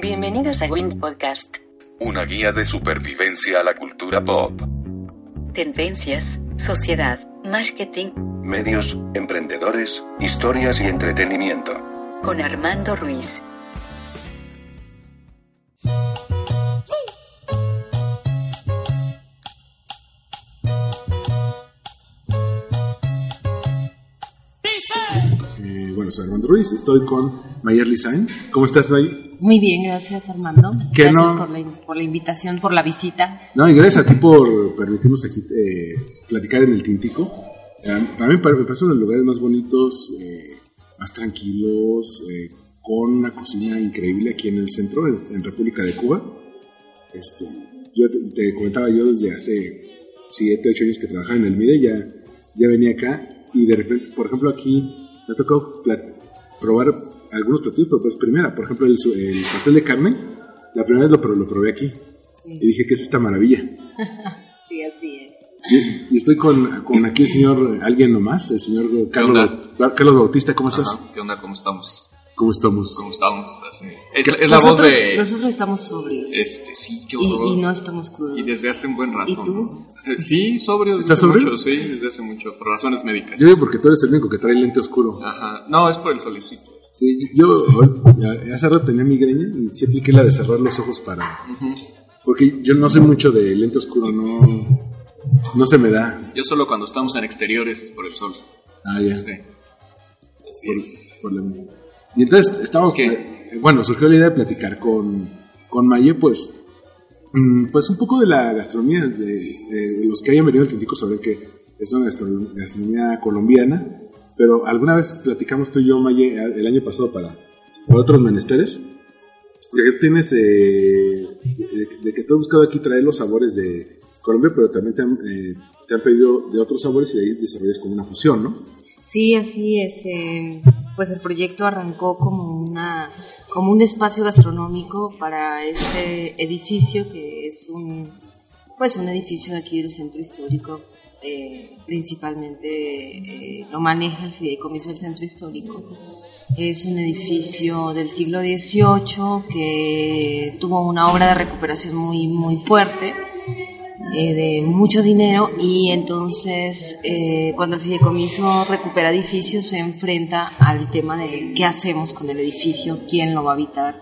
Bienvenidos a Wind Podcast. Una guía de supervivencia a la cultura pop. Tendencias, sociedad, marketing, Medios, emprendedores, historias y entretenimiento. con Armando Ruiz. Bueno, soy Armando Ruiz, estoy con Mayerly Sainz. ¿Cómo estás, May? Muy bien, gracias Armando. ¿Qué Gracias no? por, la, por la invitación, por la visita. No, y gracias a ti por permitirnos aquí eh, platicar en el Tintico. Eh, para mí me pare- me parece uno de los lugares más bonitos, eh, más tranquilos, eh, con una cocina increíble aquí en el centro, en, en República de Cuba. Este, yo te, te comentaba yo desde hace 7, 8 años que trabajaba en el MIDE, ya, ya venía acá y de repente, por ejemplo, aquí me ha tocado probar algunos platillos, pero pues primera, por ejemplo, el, el pastel de carne, la primera vez lo, lo probé aquí y dije que es esta maravilla. Sí, así es. Y, y estoy con, con aquí el señor, alguien nomás, el señor Carlos, Carlos Bautista, ¿cómo estás? Ajá, ¿Qué onda? ¿Cómo estamos? ¿Cómo estamos? ¿Cómo estamos? Así. Es, es la voz nosotros, de... nosotros estamos sobrios. Este, sí, qué y, horror. y no estamos crudos. Y desde hace un buen rato. ¿Y tú? ¿no? Sí, sobrio. desde ¿Estás hace sobrio? Mucho, sí, desde hace mucho, por razones médicas. Yo digo porque tú eres el único que trae lente oscuro. Ajá. No, es por el solecito. Sí, yo ya- hace rato tenía migraña y sí apliqué la de cerrar los ojos para... Porque yo no soy mucho de lente oscuro, no, no se me da. Yo solo cuando estamos en exteriores por el sol. Ah, ya. Sí. Así Por- es. por la- Y entonces estábamos, ¿Qué? eh, bueno, surgió la idea de platicar con, con Maye, pues, mm, pues un poco de la gastronomía, de, de los que hayan venido al Tintico saben que es una gastro- gastronomía colombiana, pero alguna vez platicamos tú y yo, Maye, el año pasado para, para otros menesteres, de que tienes, eh, de, de que tú has buscado aquí traer los sabores de Colombia, pero también te han, eh, te han pedido de otros sabores y de ahí desarrollas como una fusión, ¿no? Sí, así es. eh, pues el proyecto arrancó como una como un espacio gastronómico para este edificio que es un pues un edificio aquí del centro histórico. eh, principalmente eh, lo maneja el fideicomiso del centro histórico. Es un edificio del siglo XVIII que tuvo una obra de recuperación muy muy fuerte eh, de mucho dinero y entonces eh, cuando el fideicomiso recupera edificios se enfrenta al tema de qué hacemos con el edificio, quién lo va a habitar,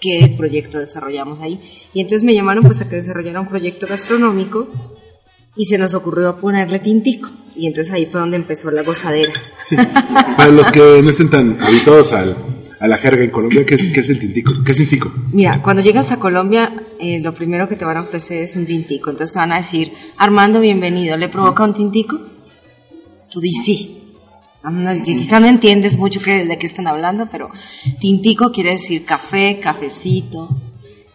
qué proyecto desarrollamos ahí. Y entonces me llamaron pues a que desarrollara un proyecto gastronómico y se nos ocurrió ponerle tintico. Y entonces ahí fue donde empezó la gozadera. Para los que no estén tan habituados al, a la jerga en Colombia, ¿qué es, qué es el tintico? ¿Qué es el tico? Mira, cuando llegas a Colombia, eh, lo primero que te van a ofrecer es un tintico. Entonces te van a decir, Armando, bienvenido, ¿le provoca un tintico? Tú dices sí. Ah, no, Quizá no entiendes mucho qué- de qué están hablando, pero tintico quiere decir café, cafecito.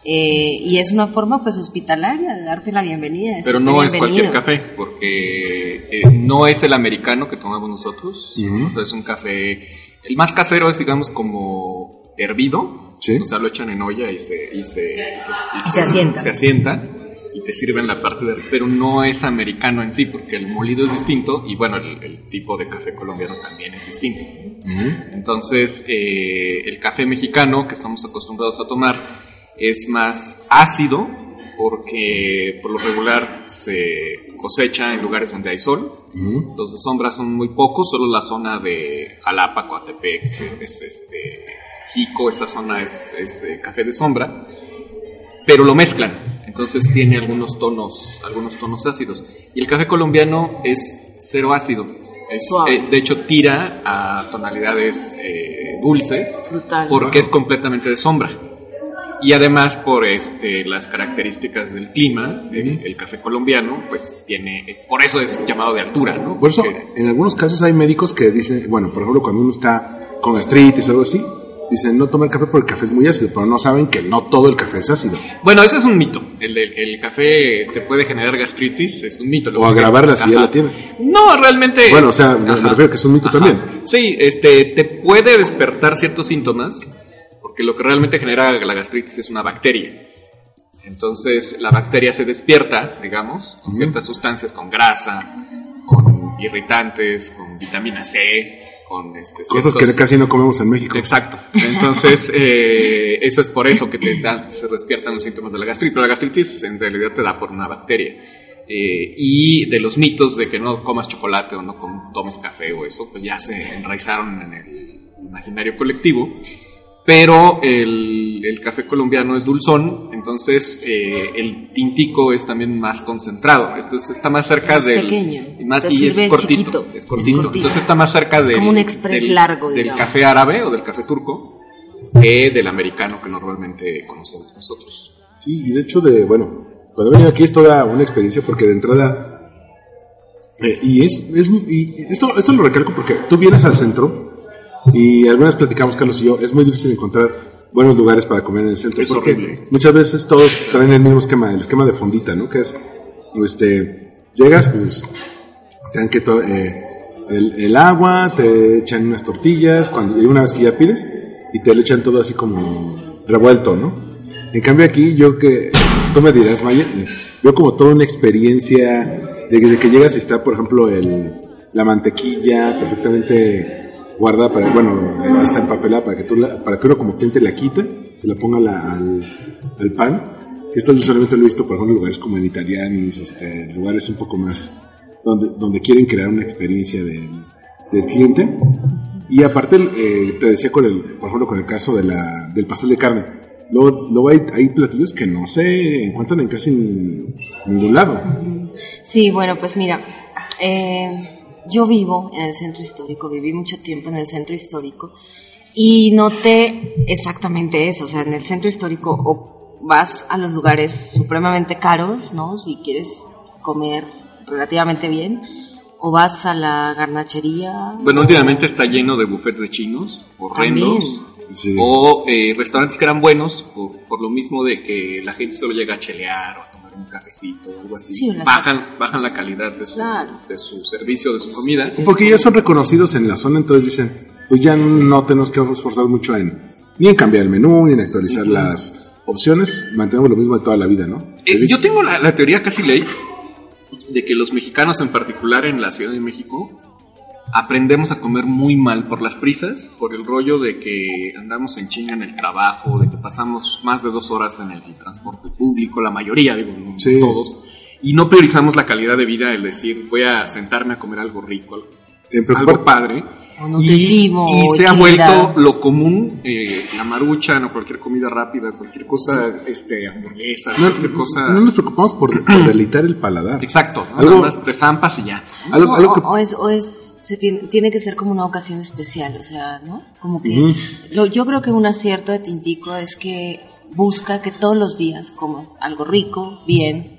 eh, y es una forma pues hospitalaria de darte la bienvenida. Pero no es bienvenido. cualquier café, porque eh, no es el americano que tomamos nosotros. Ujú. Es un café. El más casero es, digamos, como hervido. Sí. O sea, lo echan en olla y se. Y se, y se, Y se asienta. Se asienta y te sirven la parte de. Pero no es americano en sí, porque el molido es distinto y, bueno, el, el tipo de café colombiano también es distinto. Entonces, eh, el café mexicano que estamos acostumbrados a tomar es más ácido porque por lo regular se cosecha en lugares donde hay sol. Los de sombra son muy pocos, solo la zona de Jalapa, Coatepec, es este, Jico, esa zona es, es, eh, café de sombra, pero lo mezclan. Entonces tiene algunos tonos, algunos tonos ácidos. Y el café colombiano es cero ácido. Es, Suave. eh, de hecho, tira a tonalidades eh, dulces Frutal. porque es completamente de sombra. Y además por este, las características del clima, el, el café colombiano, pues tiene, por eso es llamado de altura, ¿no? Por eso, Porque- en algunos casos hay médicos que dicen, bueno, por ejemplo, cuando uno está con gastritis o algo así, dicen no tomar café porque el café es muy ácido, pero no saben que no todo el café es ácido. Bueno, ese es un mito. El, del- el café te puede generar gastritis, es un mito. O agravarla si ya la tiene. No, realmente. Bueno, o sea, me- me refiero que es un mito también. Sí, este, te puede despertar ciertos síntomas, porque lo que realmente genera la gastritis es una bacteria. Entonces, la bacteria se despierta, digamos, con ciertas sustancias, con grasa, con irritantes, con vitamina C, con este, Cosas ciertos- que casi no comemos en México. Exacto. Entonces, eh, eso es por eso que te dan- se despiertan los síntomas de la gastritis. Pero la gastritis en realidad te da por una bacteria. Eh, y de los mitos de que no comas chocolate o no tomes café o eso, pues ya se enraizaron en el imaginario colectivo. Pero el, el café colombiano es dulzón, entonces eh, el tintico es también más concentrado. Esto es- está más cerca Más del. pequeño. y Más, Se y es cortito, chiquito, Es es cortito. cortito. Entonces está más cerca Es del. como un express del- largo, Del digamos. café árabe o del café turco que del americano que normalmente conocemos nosotros. Sí, y de hecho, de, bueno, cuando venía aquí es toda una experiencia porque de entrada, eh, y es, es y esto, esto lo recalco porque tú vienes al centro y algunas platicamos, Carlos y yo, es muy difícil encontrar buenos lugares para comer en el centro. Es porque horrible. Muchas veces todos traen el mismo esquema, el esquema de fondita, ¿no? Que es, este, llegas, pues, te dan que eh, el, el agua, te echan unas tortillas, cuando y una vez que ya pides, y te lo echan todo así como revuelto, ¿no? En cambio aquí, yo que, tú me dirás, Maya, veo como toda una experiencia de que, de que llegas y está, por ejemplo, el, la mantequilla perfectamente guardada para, bueno, eh, está empapelada para que tú la- para que uno como cliente la quite, se la ponga la- al, al pan. Esto yo solamente lo he visto, por ejemplo, en lugares como en Italianis, este, lugares un poco más donde, donde quieren crear una experiencia del, del cliente. Y aparte, eh, te decía con el, por ejemplo, con el caso de la, del pastel de carne. Luego, luego hay, hay platillos que no se encuentran en casi ningún lado. Sí, bueno, pues mira, eh, yo vivo en el centro histórico, viví mucho tiempo en el centro histórico y noté exactamente eso, o sea, en el centro histórico o vas a los lugares supremamente caros, ¿no? Si quieres comer relativamente bien, o vas a la garnachería. Bueno, últimamente está lleno de buffets de chinos, horrendos, Sí. o eh, restaurantes que eran buenos por, por lo mismo de que la gente solo llega a chelear o a tomar un cafecito o algo así. Sí, bajan, bajan la calidad de su, Claro. de su servicio, de su comida. Sí. Porque ya son reconocidos en la zona, entonces dicen, pues ya no tenemos que esforzar mucho en ni en cambiar el menú, ni en actualizar las opciones, mantenemos lo mismo de toda la vida, ¿no? Eh, yo tengo la, la teoría casi ley de que los mexicanos, en particular en la Ciudad de México, aprendemos a comer muy mal por las prisas, por el rollo de que andamos en chinga en el trabajo, de que pasamos más de dos horas en el transporte público, la mayoría, digo, no Sí. todos, y no priorizamos la calidad de vida, el decir, voy a sentarme a comer algo rico, algo, algo padre. Nutritivo, y, se ha vuelto lo común, eh, la maruchan o cualquier comida rápida, cualquier cosa, este, hamburguesas, no, cualquier cosa. no nos preocupamos por, por deleitar el paladar. Exacto, ¿no? Algo- más te zampas y ya. Algo, algo o, que- o es, o es, se tiene, tiene que ser como una ocasión especial, o sea, ¿no? Como que, lo- yo creo que un acierto de Tintico es que busca que todos los días comas algo rico, bien,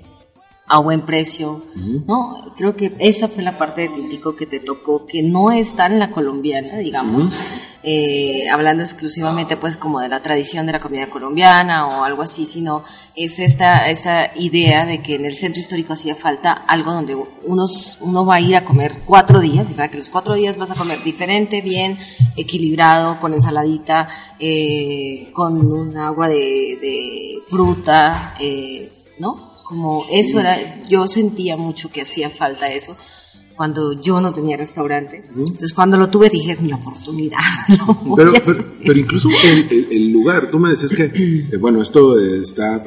a buen precio, ¿no? Creo que esa fue la parte de Tintico que te tocó, que no está en la colombiana, digamos, eh, hablando exclusivamente pues como de la tradición de la comida colombiana o algo así, sino es esta, esta idea de que en el centro histórico hacía falta algo donde unos, uno va a ir a comer cuatro días, o sea que los cuatro días vas a comer diferente, bien, equilibrado, con ensaladita, eh, con un agua de, de fruta, eh, ¿no? Como eso era, yo sentía mucho que hacía falta eso cuando yo no tenía restaurante. Entonces cuando lo tuve dije, es mi oportunidad. Pero, a pero, hacer". pero incluso el, el- el lugar, tú me decías que, eh, bueno, esto está eh,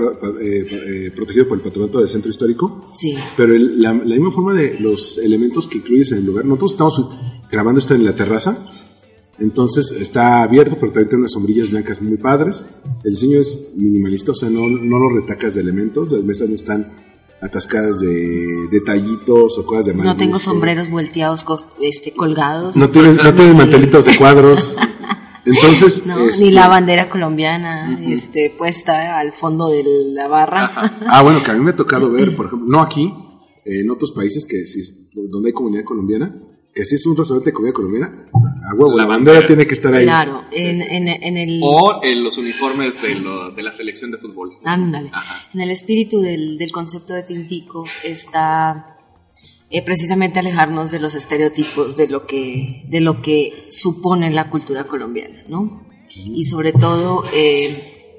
eh, protegido por el patronato del centro histórico, Sí. pero el- la, la misma forma de los elementos que incluyes en el lugar, nosotros estamos grabando esto en la terraza, entonces está abierto, pero también tiene unas sombrillas blancas muy padres, el diseño es minimalista, o sea, no, no lo retacas de elementos, las mesas no están atascadas de detallitos o cosas de mal No tengo gusto. sombreros volteados este, colgados. No tienes, no tienes mantelitos de cuadros. Entonces, No, este, ni la bandera colombiana este, puesta al fondo de la barra. Ah, bueno, que a mí me ha tocado ver, por ejemplo, no aquí, eh, en otros países que donde hay comunidad colombiana, que si es un restaurante de comida colombiana, a huevo, La la, bandera bandera. tiene que estar ahí. Claro, en, en, en el... O en los uniformes de, lo- de la selección de fútbol. Ándale. Ajá. En el espíritu del, del concepto de Tintico está eh, precisamente alejarnos de los estereotipos de lo que de lo que supone la cultura colombiana, ¿no? Y sobre todo eh,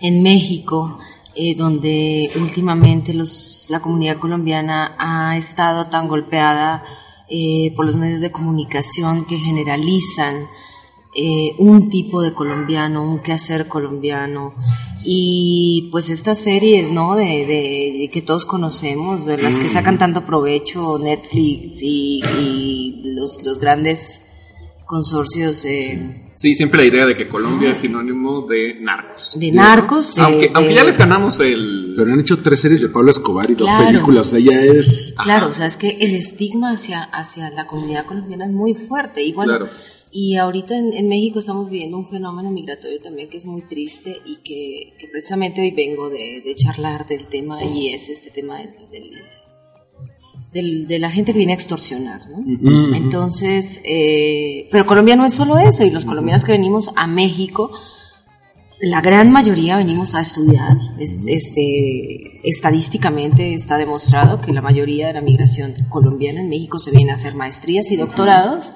en México, eh, donde últimamente los, la comunidad colombiana ha estado tan golpeada eh, por los medios de comunicación que generalizan eh, un tipo de colombiano, un quehacer colombiano. Y pues estas series, ¿no? De, de- que todos conocemos, de las que sacan tanto provecho Netflix y, y los, los grandes consorcios eh, Sí, siempre la idea de que Colombia es sinónimo de narcos. de narcos. de- Aunque, aunque de- ya les ganamos el... Pero han hecho tres series de Pablo Escobar y dos películas, o sea, ya es... Claro, o sea, es que el estigma hacia, hacia la comunidad colombiana es muy fuerte. Y bueno, Claro. y ahorita en, en México estamos viviendo un fenómeno migratorio también que es muy triste y que, que precisamente hoy vengo de, de charlar del tema y es este tema del, del- del- de la gente que viene a extorsionar, ¿no? Entonces, eh, pero Colombia no es solo eso y los colombianos que venimos a México la gran mayoría venimos a estudiar. Es- Este, estadísticamente está demostrado que la mayoría de la migración colombiana en México se viene a hacer maestrías y doctorados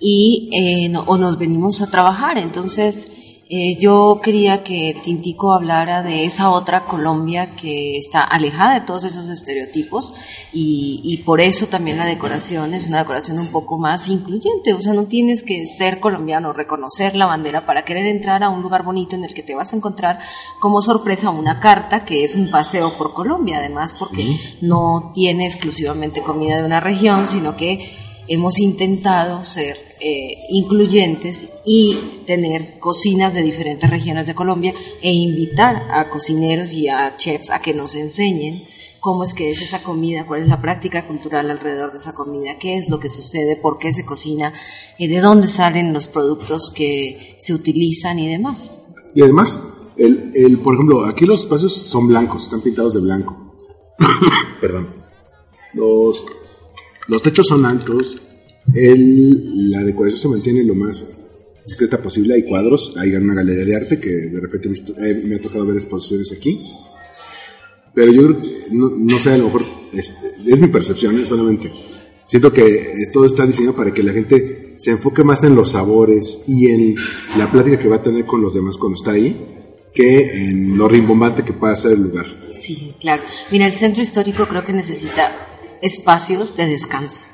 y eh, no- o nos venimos a trabajar. Entonces, eh, yo quería que el Tintico hablara de esa otra Colombia que está alejada de todos esos estereotipos y, y por eso también la decoración es una decoración un poco más incluyente. O sea, no tienes que ser colombiano, reconocer la bandera para querer entrar a un lugar bonito en el que te vas a encontrar como sorpresa una carta que es un paseo por Colombia, además porque no tiene exclusivamente comida de una región, sino que hemos intentado ser eh, incluyentes y tener cocinas de diferentes regiones de Colombia e invitar a cocineros y a chefs a que nos enseñen cómo es que es esa comida, cuál es la práctica cultural alrededor de esa comida, qué es lo que sucede, por qué se cocina, eh, de dónde salen los productos que se utilizan y demás. Y además, el, el, por ejemplo, aquí los espacios son blancos, están pintados de blanco. Perdón. Los, los techos son altos, el, la decoración se mantiene lo más discreta posible. Hay cuadros, hay una galería de arte que de repente visto- eh, me ha tocado ver exposiciones aquí. Pero yo creo que, no, no sé, a lo mejor es, es mi percepción eh, solamente. Siento que todo está diseñado para que la gente se enfoque más en los sabores y en la plática que va a tener con los demás cuando está ahí, que en lo rimbombante que pueda ser el lugar. Sí, claro. Mira, el centro histórico creo que necesita espacios de descanso.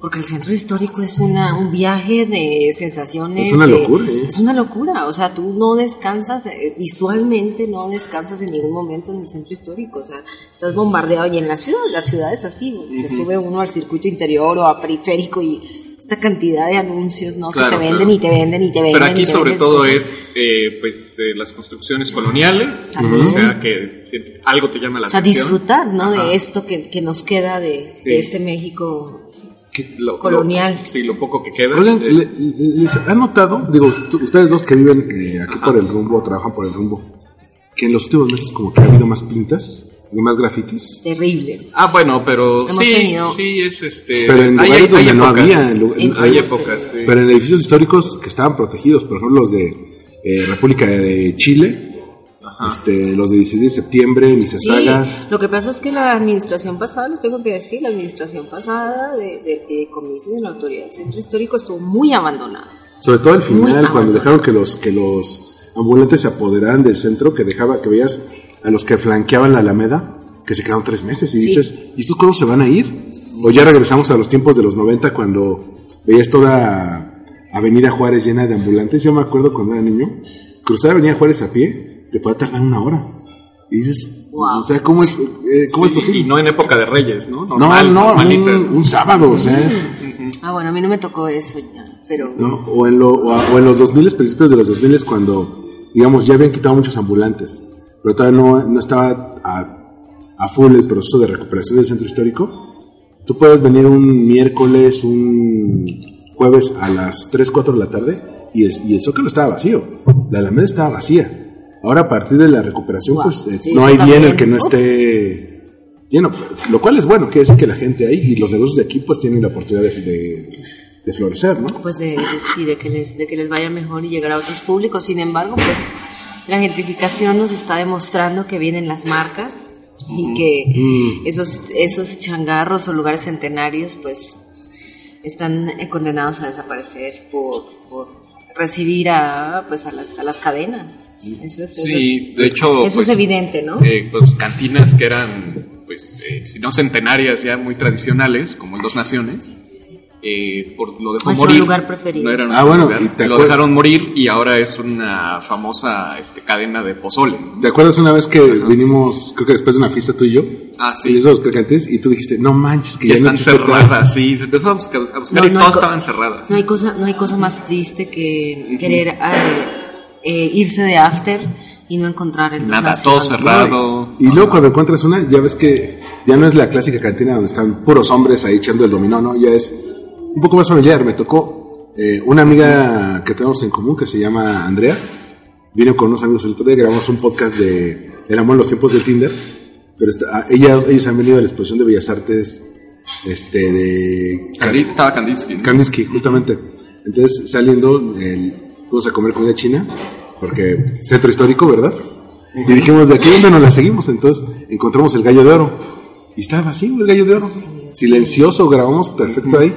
Porque el centro histórico es una, un viaje de sensaciones. Es una de- locura, ¿eh? Es una locura. O sea, tú no descansas, eh, visualmente no descansas en ningún momento en el centro histórico. O sea, estás bombardeado. Y en la ciudad, la ciudad es así. Se sube uno al circuito interior o a periférico y esta cantidad de anuncios, ¿no? Claro, que te venden claro. y te venden y te venden. Pero aquí sobre todo cosas. es eh, pues eh, las construcciones coloniales, o sea que si algo te llama la O sea, atención. disfrutar, ¿no? Ajá. De esto que, que nos queda de, Sí. de este México Que lo- colonial. lo- sí, lo poco que queda. Oigan, eh, le- le- ¿les han notado, digo, ust- ustedes dos que viven eh, aquí por el rumbo, trabajan por el rumbo, que en los últimos meses como que ha habido más pintas, más grafitis? terrible. Ah, bueno, pero Hemos sí, tenido- sí es este. Pero en hay, lugares hay donde no épocas. había, en en- hay en- épocas, sí. Pero en edificios históricos que estaban protegidos, por ejemplo los de eh, República de Chile, Ajá. este, los de 16 de septiembre, ni se Sí, saga. lo que pasa es que la administración pasada, lo tengo que decir, la administración pasada de, de, de de la autoridad del centro histórico estuvo muy abandonada. Sobre todo al final, cuando dejaron que los, que los ambulantes se apoderaran del centro, que dejaba, que veías a los que flanqueaban la Alameda, que se quedaron tres meses y Sí. dices, ¿y estos cuándo se van a ir? O ya regresamos a los tiempos de los 90 cuando veías toda Avenida Juárez llena de ambulantes. Yo me acuerdo cuando era niño, cruzar Avenida Juárez a pie te puede tardar una hora. Y dices, Wow. o sea, ¿cómo es, eh, cómo es Sí, posible? Y no en época de Reyes, ¿no? No, Normal, no, normalita. un, un sábado, o sea, es, Ah, bueno, a mí no me tocó eso ya, pero... ¿no? O, en lo, o, o en los 2000, principios de los 2000, cuando, digamos, ya habían quitado muchos ambulantes, pero todavía no, no estaba a, a full el proceso de recuperación del centro histórico. Tú puedes venir un miércoles, un jueves a las 3, 4 de la tarde y, es, y el Zócalo estaba vacío, la Alameda estaba vacía. Ahora, a partir de la recuperación, Wow. pues eh, Sí, no hay bien el que no esté lleno, lo cual es bueno, quiere decir que la gente ahí y los negocios de aquí pues tienen la oportunidad de, de- de florecer, ¿no? Pues de, de- sí, de que, les, de que les vaya mejor y llegar a otros públicos. Sin embargo, pues la gentrificación nos está demostrando que vienen las marcas y que esos, esos changarros o lugares centenarios pues están condenados a desaparecer por, por recibir a, pues, a, las, a las cadenas. Eso es, eso Sí, es- de hecho, Eso pues, es evidente, ¿no? eh, pues, cantinas que eran, pues, eh, si no centenarias, ya muy tradicionales, como el Dos Naciones, eh, por lo dejó Nuestro morir. lugar preferido. No era Ah, nuestro bueno, lugar. y te lo dejaron morir y ahora es una famosa este, cadena de pozole. ¿no? ¿Te acuerdas una vez que vinimos, creo que después de una fiesta tú y yo? Ah, sí. Y esos crecantes, y tú dijiste, no manches, que ya no están existe tal". cerradas, sí. Se empezó a buscar, a buscar No, y todas estaban cerradas. No hay cosa, no hay cosa más triste que querer eh, eh, irse de after y no encontrar el Nada, nacional. todo cerrado. Y luego cuando encuentras una, ya ves que ya no es la clásica cantina donde están puros hombres ahí echando el dominó, ¿no? Ya es un poco más familiar. Me tocó eh, una amiga que tenemos en común que se llama Andrea. Vino con unos amigos el otro día, grabamos un podcast de El amor en los tiempos del Tinder. Pero está- ah, ellas, ellos han venido a la exposición de Bellas Artes este, de Kandi- estaba Kandinsky. ¿no? Kandinsky, justamente. Entonces, saliendo, el- fuimos a comer comida china, porque centro histórico, ¿verdad? Y dijimos, ¿de aquí dónde nos la seguimos? Entonces, encontramos el gallo de oro. Y estaba vacío el gallo de oro. Silencioso, grabamos perfecto ahí.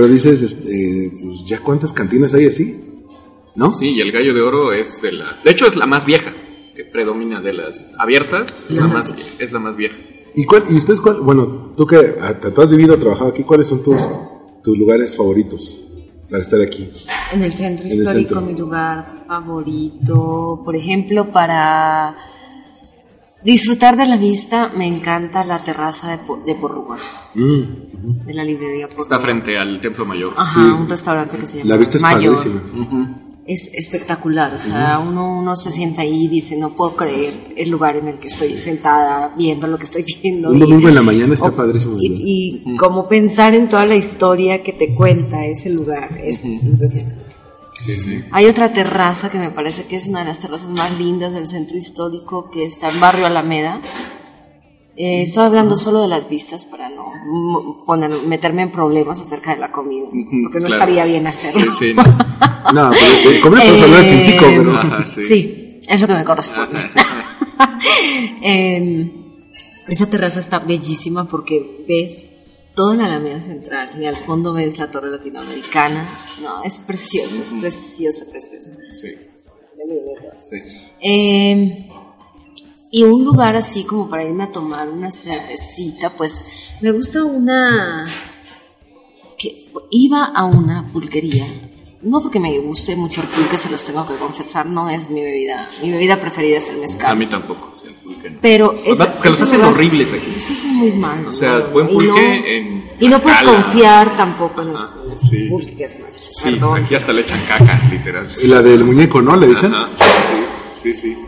Pero dices, este, pues, ¿ya cuántas cantinas hay así? ¿No? Sí, y el gallo de oro es de las. De hecho, es la más vieja que predomina de las abiertas. Es la más, es la más vieja. ¿Y, cuál, ¿Y ustedes cuál? Bueno, tú que ah, tú has vivido, trabajado aquí, ¿cuáles son tus, tus lugares favoritos para estar aquí? En el centro En el histórico, centro. mi lugar favorito, por ejemplo, para disfrutar de la vista, me encanta la terraza de, de Porrúa, Mm, de la librería Porrúa. Está frente al Templo Mayor. Ajá, Sí, sí. un restaurante que se llama La vista es Mayor. padrísima. Es espectacular, o sea, uno, uno se sienta ahí y dice, no puedo creer el lugar en el que estoy sentada viendo lo que estoy viendo. Un y- domingo en la mañana está o- padrísimo. Y, y como pensar en toda la historia que te cuenta ese lugar, es impresionante. Sí, sí. Hay otra terraza que me parece que es una de las terrazas más lindas del centro histórico que está en Barrio Alameda. Eh, estoy hablando solo de las vistas para no poner, meterme en problemas acerca de la comida, porque no claro. estaría bien hacerlo. Sí, sí, no. No, pero comer hablar de Eh, tintico, pero... Ajá, sí. Sí, es lo que me corresponde. Em, esa terraza está bellísima porque ves toda la Alameda Central y al fondo ves la Torre Latinoamericana. No, es preciosa, es preciosa, preciosa. Sí, sí. Eh, y un lugar así como para irme a tomar una cervecita, pues me gusta una... que iba a una pulquería. No porque me guste mucho el pulque, se los tengo que confesar, no es mi bebida. Mi bebida preferida es el mezcal. A mí tampoco, sí, el pulque no. Pero es, Porque los hacen lugar- horribles aquí. Los hacen muy mal. O sea, buen Y pulque no- en Y no puedes confiar tampoco en el, Ajá, en el sí. pulque que hacen aquí. Sí, Perdón. aquí hasta le echan caca, literal. La del muñeco, ¿no? Le dicen. Ajá, sí, sí, sí.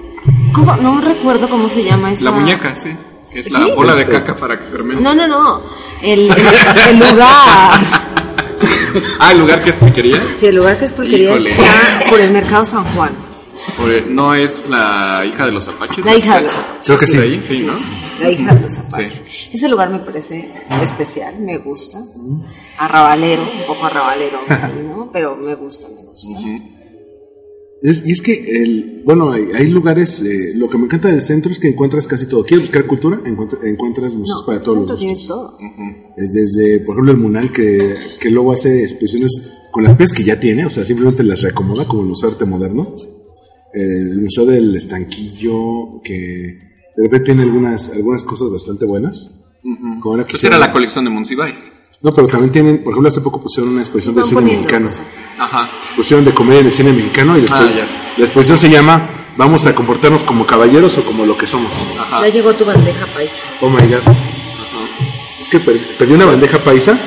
¿Cómo? No recuerdo cómo se llama esa... La muñeca, sí. Que es ¿Sí? la bola de caca para que fermente. No, no, no. El, el, el lugar. Ah, el lugar que es pulquería. Sí, el lugar que es pulquería Híjole. está por el Mercado San Juan. Por- No es la hija de los apaches. La hija de los apaches. Creo que sí. ¿De ahí? Sí, ¿no? La hija de los apaches. Ese lugar me parece especial, me gusta. Arrabalero, un poco arrabalero, ¿no? Pero me gusta, me gusta. Es- y es que, el, bueno, hay, hay lugares, eh, lo que me encanta del centro es que encuentras casi todo. ¿Quieres buscar cultura? Encuentra- encuentras museos No, para el todos los centro tienes gustos. todo. Es desde, por ejemplo, el Munal, que, que luego hace exposiciones con las piezas que ya tiene, o sea, simplemente las reacomoda como el Museo de Arte Moderno. El Museo del Estanquillo, que de repente tiene algunas, algunas cosas bastante buenas. Como que Pues era la colección de Monsiváis. No, pero también tienen, por ejemplo, hace poco pusieron una exposición de cine poniendo mexicano. cosas. Ajá. Pusieron de comedia de cine mexicano y después Ah, ya. la exposición se llama Vamos a comportarnos como caballeros o como lo que somos. Ajá. Ya llegó tu bandeja paisa. Oh my god. Es que per- pedí una bandeja paisa.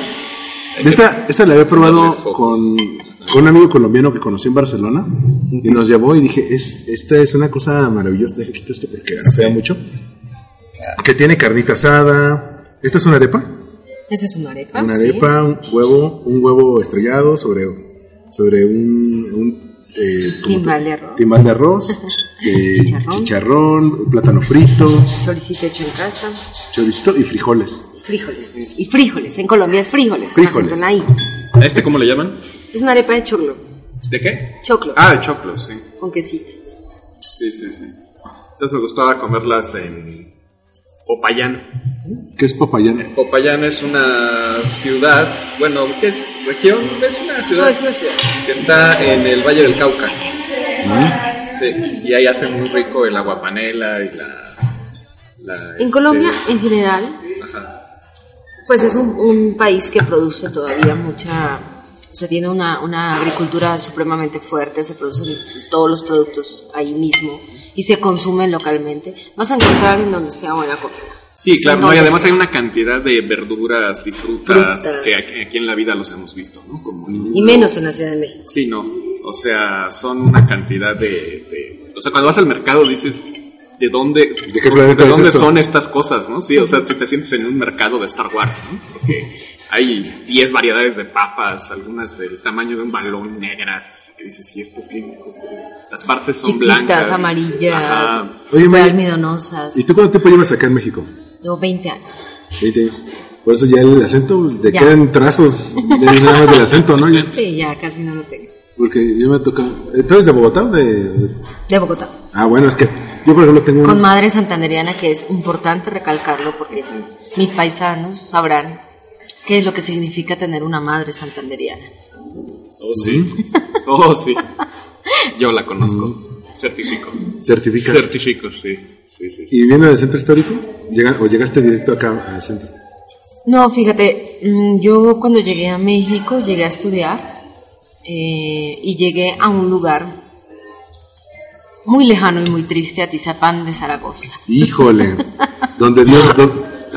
Esta, esta la había probado con, con un amigo colombiano que conocí en Barcelona y nos llevó y dije, es, esta es una cosa maravillosa, deja quito esto porque fea mucho. Que tiene carnita asada. ¿Esta es una arepa? Esa es una arepa. Una sí. arepa, un huevo, un huevo estrellado sobre, sobre un, un, eh, Timbal de arroz. timbal de arroz. eh, Chicharrón. chicharrón, plátano frito, Choricito hecho en casa. choricito y frijoles. Frijoles. Y frijoles. En Colombia es frijoles. Frijoles. I. ¿A este cómo le llaman? Es una arepa de choclo. ¿De qué? Choclo. Ah, de choclo, sí. Con quesito. Sí, sí, sí. Entonces me gustaba comerlas en Popayán. ¿Qué es papayán? Popayán es una ciudad, bueno, ¿qué es? ¿Región? Es una ciudad. No, es una ciudad. Que está en el Valle del Cauca. Sí, y ahí hacen muy rico el aguapanela y la... la, En este, Colombia, en general, Ajá. pues es un, un país que produce todavía mucha, o sea, tiene una, una agricultura supremamente fuerte, se producen todos los productos ahí mismo y se consumen localmente. Vas a encontrar en donde sea buena comida. Sí, claro, no, y además sea. hay una cantidad de verduras y frutas, Frutas. que aquí aquí en la vida los hemos visto, ¿no? Como Y menos en la Ciudad de México. Sí, no. O sea, son una cantidad de, de- O sea, cuando vas al mercado dices, ¿de dónde, ¿De qué planeta ¿de es dónde son estas cosas, no? Sí, o sea, te, te sientes en un mercado de Star Wars, ¿no? Porque hay 10 variedades de papas, algunas del tamaño de un balón negras, así que dices, ¿y esto qué? Las partes son Chiquitas, blancas. amarillas, Ajá. Oye, Maya, almidonosas. ¿Y tú cuánto tiempo llevas acá en México? Llevo 20 años. 20 años. Por eso ya el acento, te Ya. quedan trazos de nada más del acento, ¿no? Ya. Sí, ya casi no lo tengo. Porque yo me toca. ¿Tú eres de Bogotá o de.? De Bogotá. Ah, bueno, es que yo, por ejemplo, tengo. Con madre santanderiana, que es importante recalcarlo porque mis paisanos sabrán qué es lo que significa tener una madre santanderiana. Oh, sí. Oh, sí. Yo la conozco. Certifico. Certificas. Certifico, sí. Sí, sí, sí. ¿Y viene del centro histórico? Llega- ¿O llegaste directo acá al centro? No, fíjate, mm, yo cuando llegué a México llegué a estudiar eh, y llegué a un lugar muy lejano y muy triste, Atizapán de Zaragoza. Híjole. donde Dios.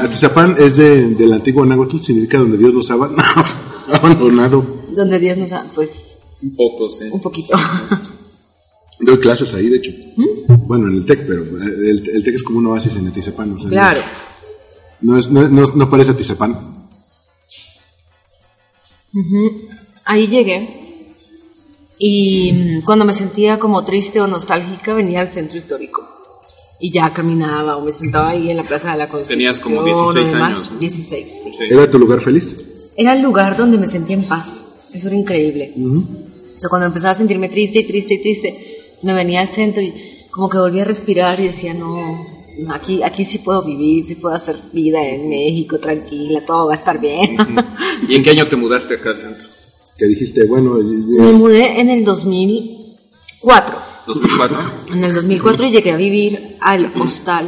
Atizapán es de, del antiguo náhuatl, significa donde Dios nos ha aban- abandonado. Donde Dios nos ha, pues, Un poco, sí. un poquito. Doy clases ahí, de hecho. ¿Mm? Bueno, en el TEC, pero el, el TEC es como un oasis en Atizapán. O sea, no claro. es- No, es, no, no, no parece Atizapán. Ahí llegué y mm, cuando me sentía como triste o nostálgica venía al centro histórico y ya caminaba o me sentaba ahí en la Plaza de la Constitución. Tenías como o 16 demás. años, ¿no? 16, sí. Sí. ¿Era tu lugar feliz? Era el lugar donde me sentía en paz. Eso era increíble. O sea, cuando empezaba a sentirme triste y triste y triste, me venía al centro y como que volvía a respirar y decía, no, aquí, aquí sí puedo vivir, sí puedo hacer vida en México, tranquila, todo va a estar bien. ¿Y en qué año te mudaste acá al centro? Que dijiste, bueno, me es- mudé en el 2004. ¿2004? En el 2004 llegué a vivir al hostal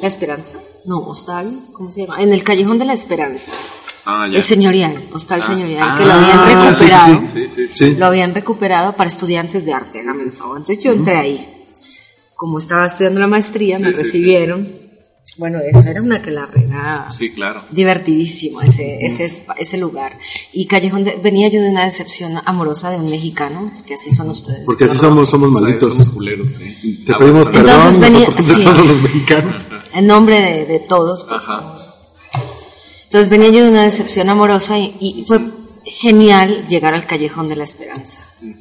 La Esperanza. No, hostal, ¿cómo se llama? En el Callejón de la Esperanza. Ah, ya. El señorial, hostal señorial, Ah, que lo habían Ah, sí, sí, recuperado. sí. Sí, sí. Lo habían recuperado para estudiantes de arte, hágame el favor. Entonces yo entré ahí. Como estaba estudiando la maestría, me recibieron. Bueno, eso era una que la regaba. Sí, claro. Divertidísimo ese, ese, espa- ese lugar. Y Callejón, de- venía yo de una decepción amorosa de un mexicano, que así son ustedes. Porque así somos, somos malditos. somos culeros, sí. Te Ah, pedimos perdón Entonces venía- nosotros de sí. todos los mexicanos. En nombre de, de todos. Ajá. Entonces venía yo de una decepción amorosa y, y fue genial llegar al Callejón de la Esperanza.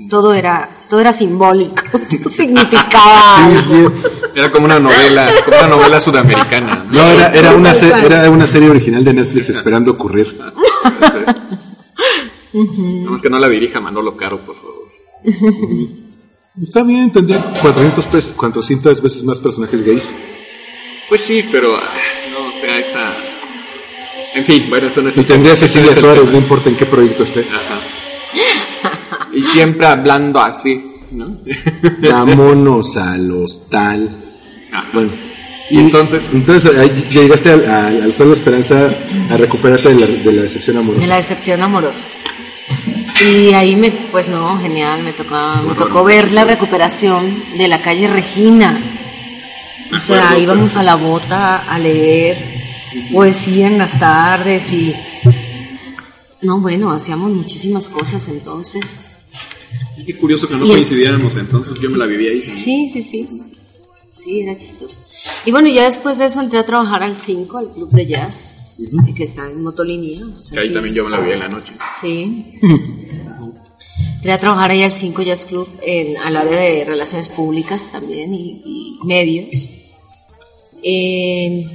Todo era, todo era simbólico, todo significaba Sí, sí. Era como una novela, como una novela sudamericana. No, era, era, una era una serie original de Netflix esperando ocurrir. Nada más que no la dirija Manolo Caro, por favor. Está bien, tendría 400, pesos, 400 veces más personajes gays. Pues sí, pero ah, no, o sea, esa... En fin, bueno, eso no es Y tendría. Cecilia Suárez, no importa en qué proyecto esté. Ajá. Y siempre hablando así, ¿no? Vámonos al hostal. Ajá. Bueno. Y entonces, Entonces ahí llegaste al, al, al La Esperanza a recuperarte de la, de la decepción De amorosa. la decepción amorosa. Y ahí me, pues no, genial, me tocó, me tocó ver la recuperación de la calle Regina. O sea, íbamos a la bota a leer poesía en las tardes y... No, bueno, hacíamos muchísimas cosas entonces. qué curioso que no Y el- coincidiéramos, entonces yo me la viví ahí. Sí, sí, sí. Sí, era chistoso. Y bueno, ya después de eso entré a trabajar al 5, al club de jazz, que está en Motolinía. o sea, Que ahí sí. también yo me la vi en la noche. Sí. Entré a trabajar ahí al 5 Jazz Club, en, al área de relaciones públicas también y, y medios. Eh,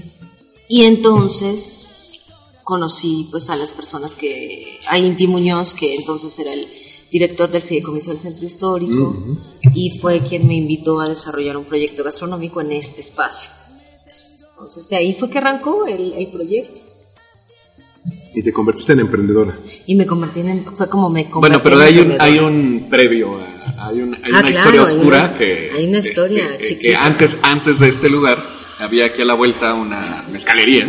y entonces conocí pues a las personas que, a Inti Muñoz, que entonces era el director del Fideicomiso del Centro Histórico, y fue quien me invitó a desarrollar un proyecto gastronómico en este espacio. Entonces de ahí fue que arrancó el, el proyecto. Y te convertiste en emprendedora. Y me convertí en, fue como me convertí Bueno, pero en hay un, hay un previo, a- hay, un- hay Ah, una claro, historia hay oscura una- que... hay una historia este, que- antes, antes de este lugar había aquí a la vuelta una mezcalería.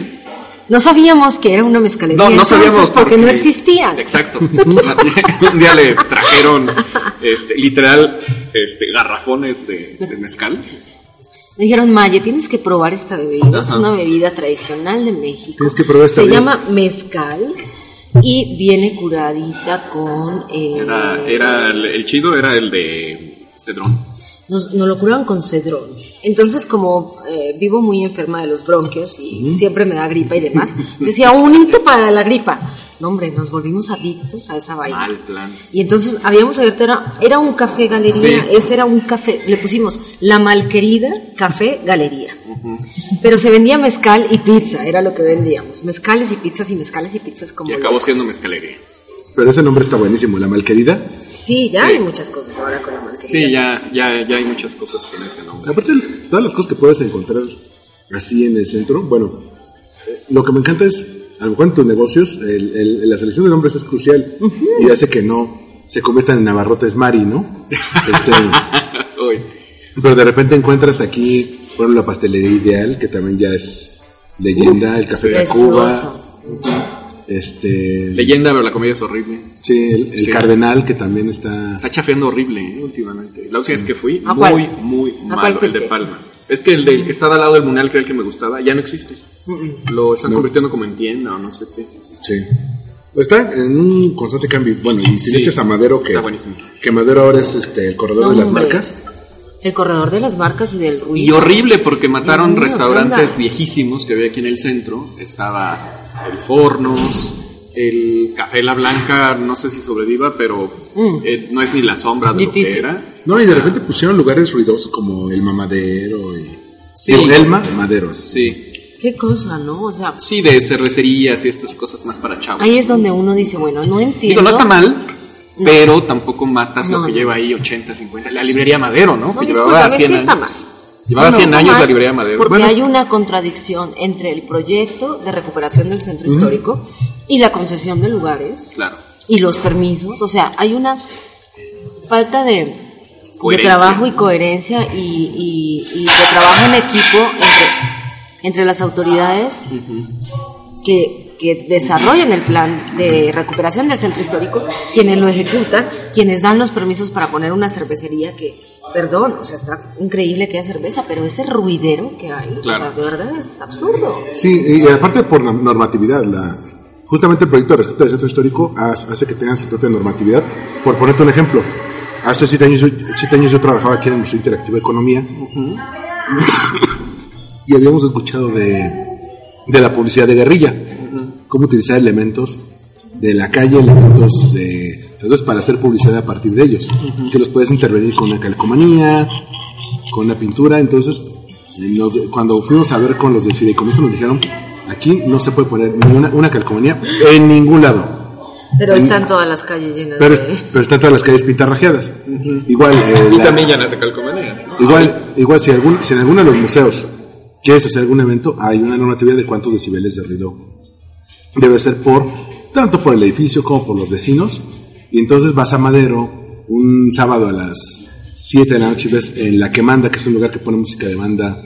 No sabíamos que era una mezcalería. No, no entonces, sabíamos porque, no existían. Exacto. un día le trajeron, este, literal, este, garrafones de, de mezcal. Me dijeron, Maye, tienes que probar esta bebida. Es una bebida tradicional de México. Tienes que probar esta Se bebida. llama mezcal y viene curadita con... eh, Era, era el, el chido era el de cedrón. nos, nos lo curaban con cedrón. Entonces, como eh, vivo muy enferma de los bronquios y siempre me da gripa y demás, yo decía, un hito para la gripa. No, hombre, nos volvimos adictos a esa vaina. Mal plan. Y entonces habíamos abierto, era, era un café galería, Sí. ese era un café, le pusimos la malquerida café galería. Pero se vendía mezcal y pizza, era lo que vendíamos. Mezcales y pizzas y mezcales y pizzas como... Y acabó siendo mezcalería. Pero ese nombre está buenísimo, La Malquerida. Sí, ya Sí. hay muchas cosas ahora con la malquerida. Sí, ya, ya, ya hay muchas cosas con ese nombre. Aparte, todas las cosas que puedes encontrar así en el centro, bueno, eh, lo que me encanta es, a lo mejor en tus negocios, el- el- la selección de nombres es crucial y hace que no se conviertan en Navarrotes Mari, ¿no? Este, pero de repente encuentras aquí, bueno, la pastelería ideal, que también ya es leyenda, el café de. Cuba, este, leyenda, pero la comida es horrible. sí, el, el Sí. cardenal que también está, Está chafeando horrible ¿eh? últimamente. La última vez que fui, ¿A muy, cuál? muy ¿A cuál malo, el de Palma. Es que el del que estaba al lado del Munal, que era el que me gustaba, ya no existe. Lo están convirtiendo como en tienda o no sé qué. sí. Está en un constante cambio. Bueno, y si Sí. le echas a Madero, que, Está buenísimo. que Madero ahora es este, el corredor No, de las hombre. marcas. El corredor de las marcas y del ruido. Y horrible porque mataron restaurantes viejísimos que había aquí en el centro. Estaba el Fornos, el Café La Blanca, no sé si sobreviva, pero eh, no es ni la sombra de lo Difícil. que era. No, y de repente pusieron lugares ruidosos como el Mamadero y... Sí. Digo, Elma Madero. Sí, Qué cosa, ¿no? O sea, sí, de cervecerías y estas cosas más para chavos. ahí es donde uno dice, bueno, no entiendo. Digo, no está mal, pero tampoco matas No, lo que no. lleva ahí 80, 50. La librería Madero, ¿no? No, Que discúlpame, sí años. está mal. Llevaba No, 100 está años la librería Madero. Porque Bueno, hay una contradicción entre el proyecto de recuperación del centro histórico y la concesión de lugares Claro. y los permisos. O sea, hay una falta de, de trabajo y coherencia y, y- y de trabajo en equipo entre, entre las autoridades que, que desarrollan el plan de recuperación del centro histórico, quienes lo ejecutan, quienes dan los permisos para poner una cervecería que, perdón, o sea, está increíble que haya cerveza, pero ese ruidero que hay, Claro. o sea, de verdad es absurdo. Sí, y aparte por la normatividad, la, justamente el proyecto de rescate del centro histórico hace que tengan su propia normatividad. Por ponerte un ejemplo, hace siete años, yo- siete años yo trabajaba aquí en el Museo Interactivo de Economía y habíamos escuchado de, de la publicidad de guerrilla, cómo utilizar elementos de la calle, elementos eh, entonces para hacer publicidad a partir de ellos, que los puedes intervenir con una calcomanía, con una pintura, entonces nos- cuando fuimos a ver con los del fideicomiso nos dijeron, aquí no se puede poner ni una, una calcomanía en ningún lado. Pero están todas las calles llenas Pero, de... pero están todas las calles pintarrajeadas. Igual, eh, Y la- también ya nace calcomanías. ¿no? igual, igual si, algún, si en alguno de los museos quieres hacer algún evento, hay una normatividad de cuántos decibeles de ruido debe ser por, tanto por el edificio como por los vecinos. Y entonces vas a Madero un sábado a las 7 de la noche y ves en La Que Manda, que es un lugar que pone música de banda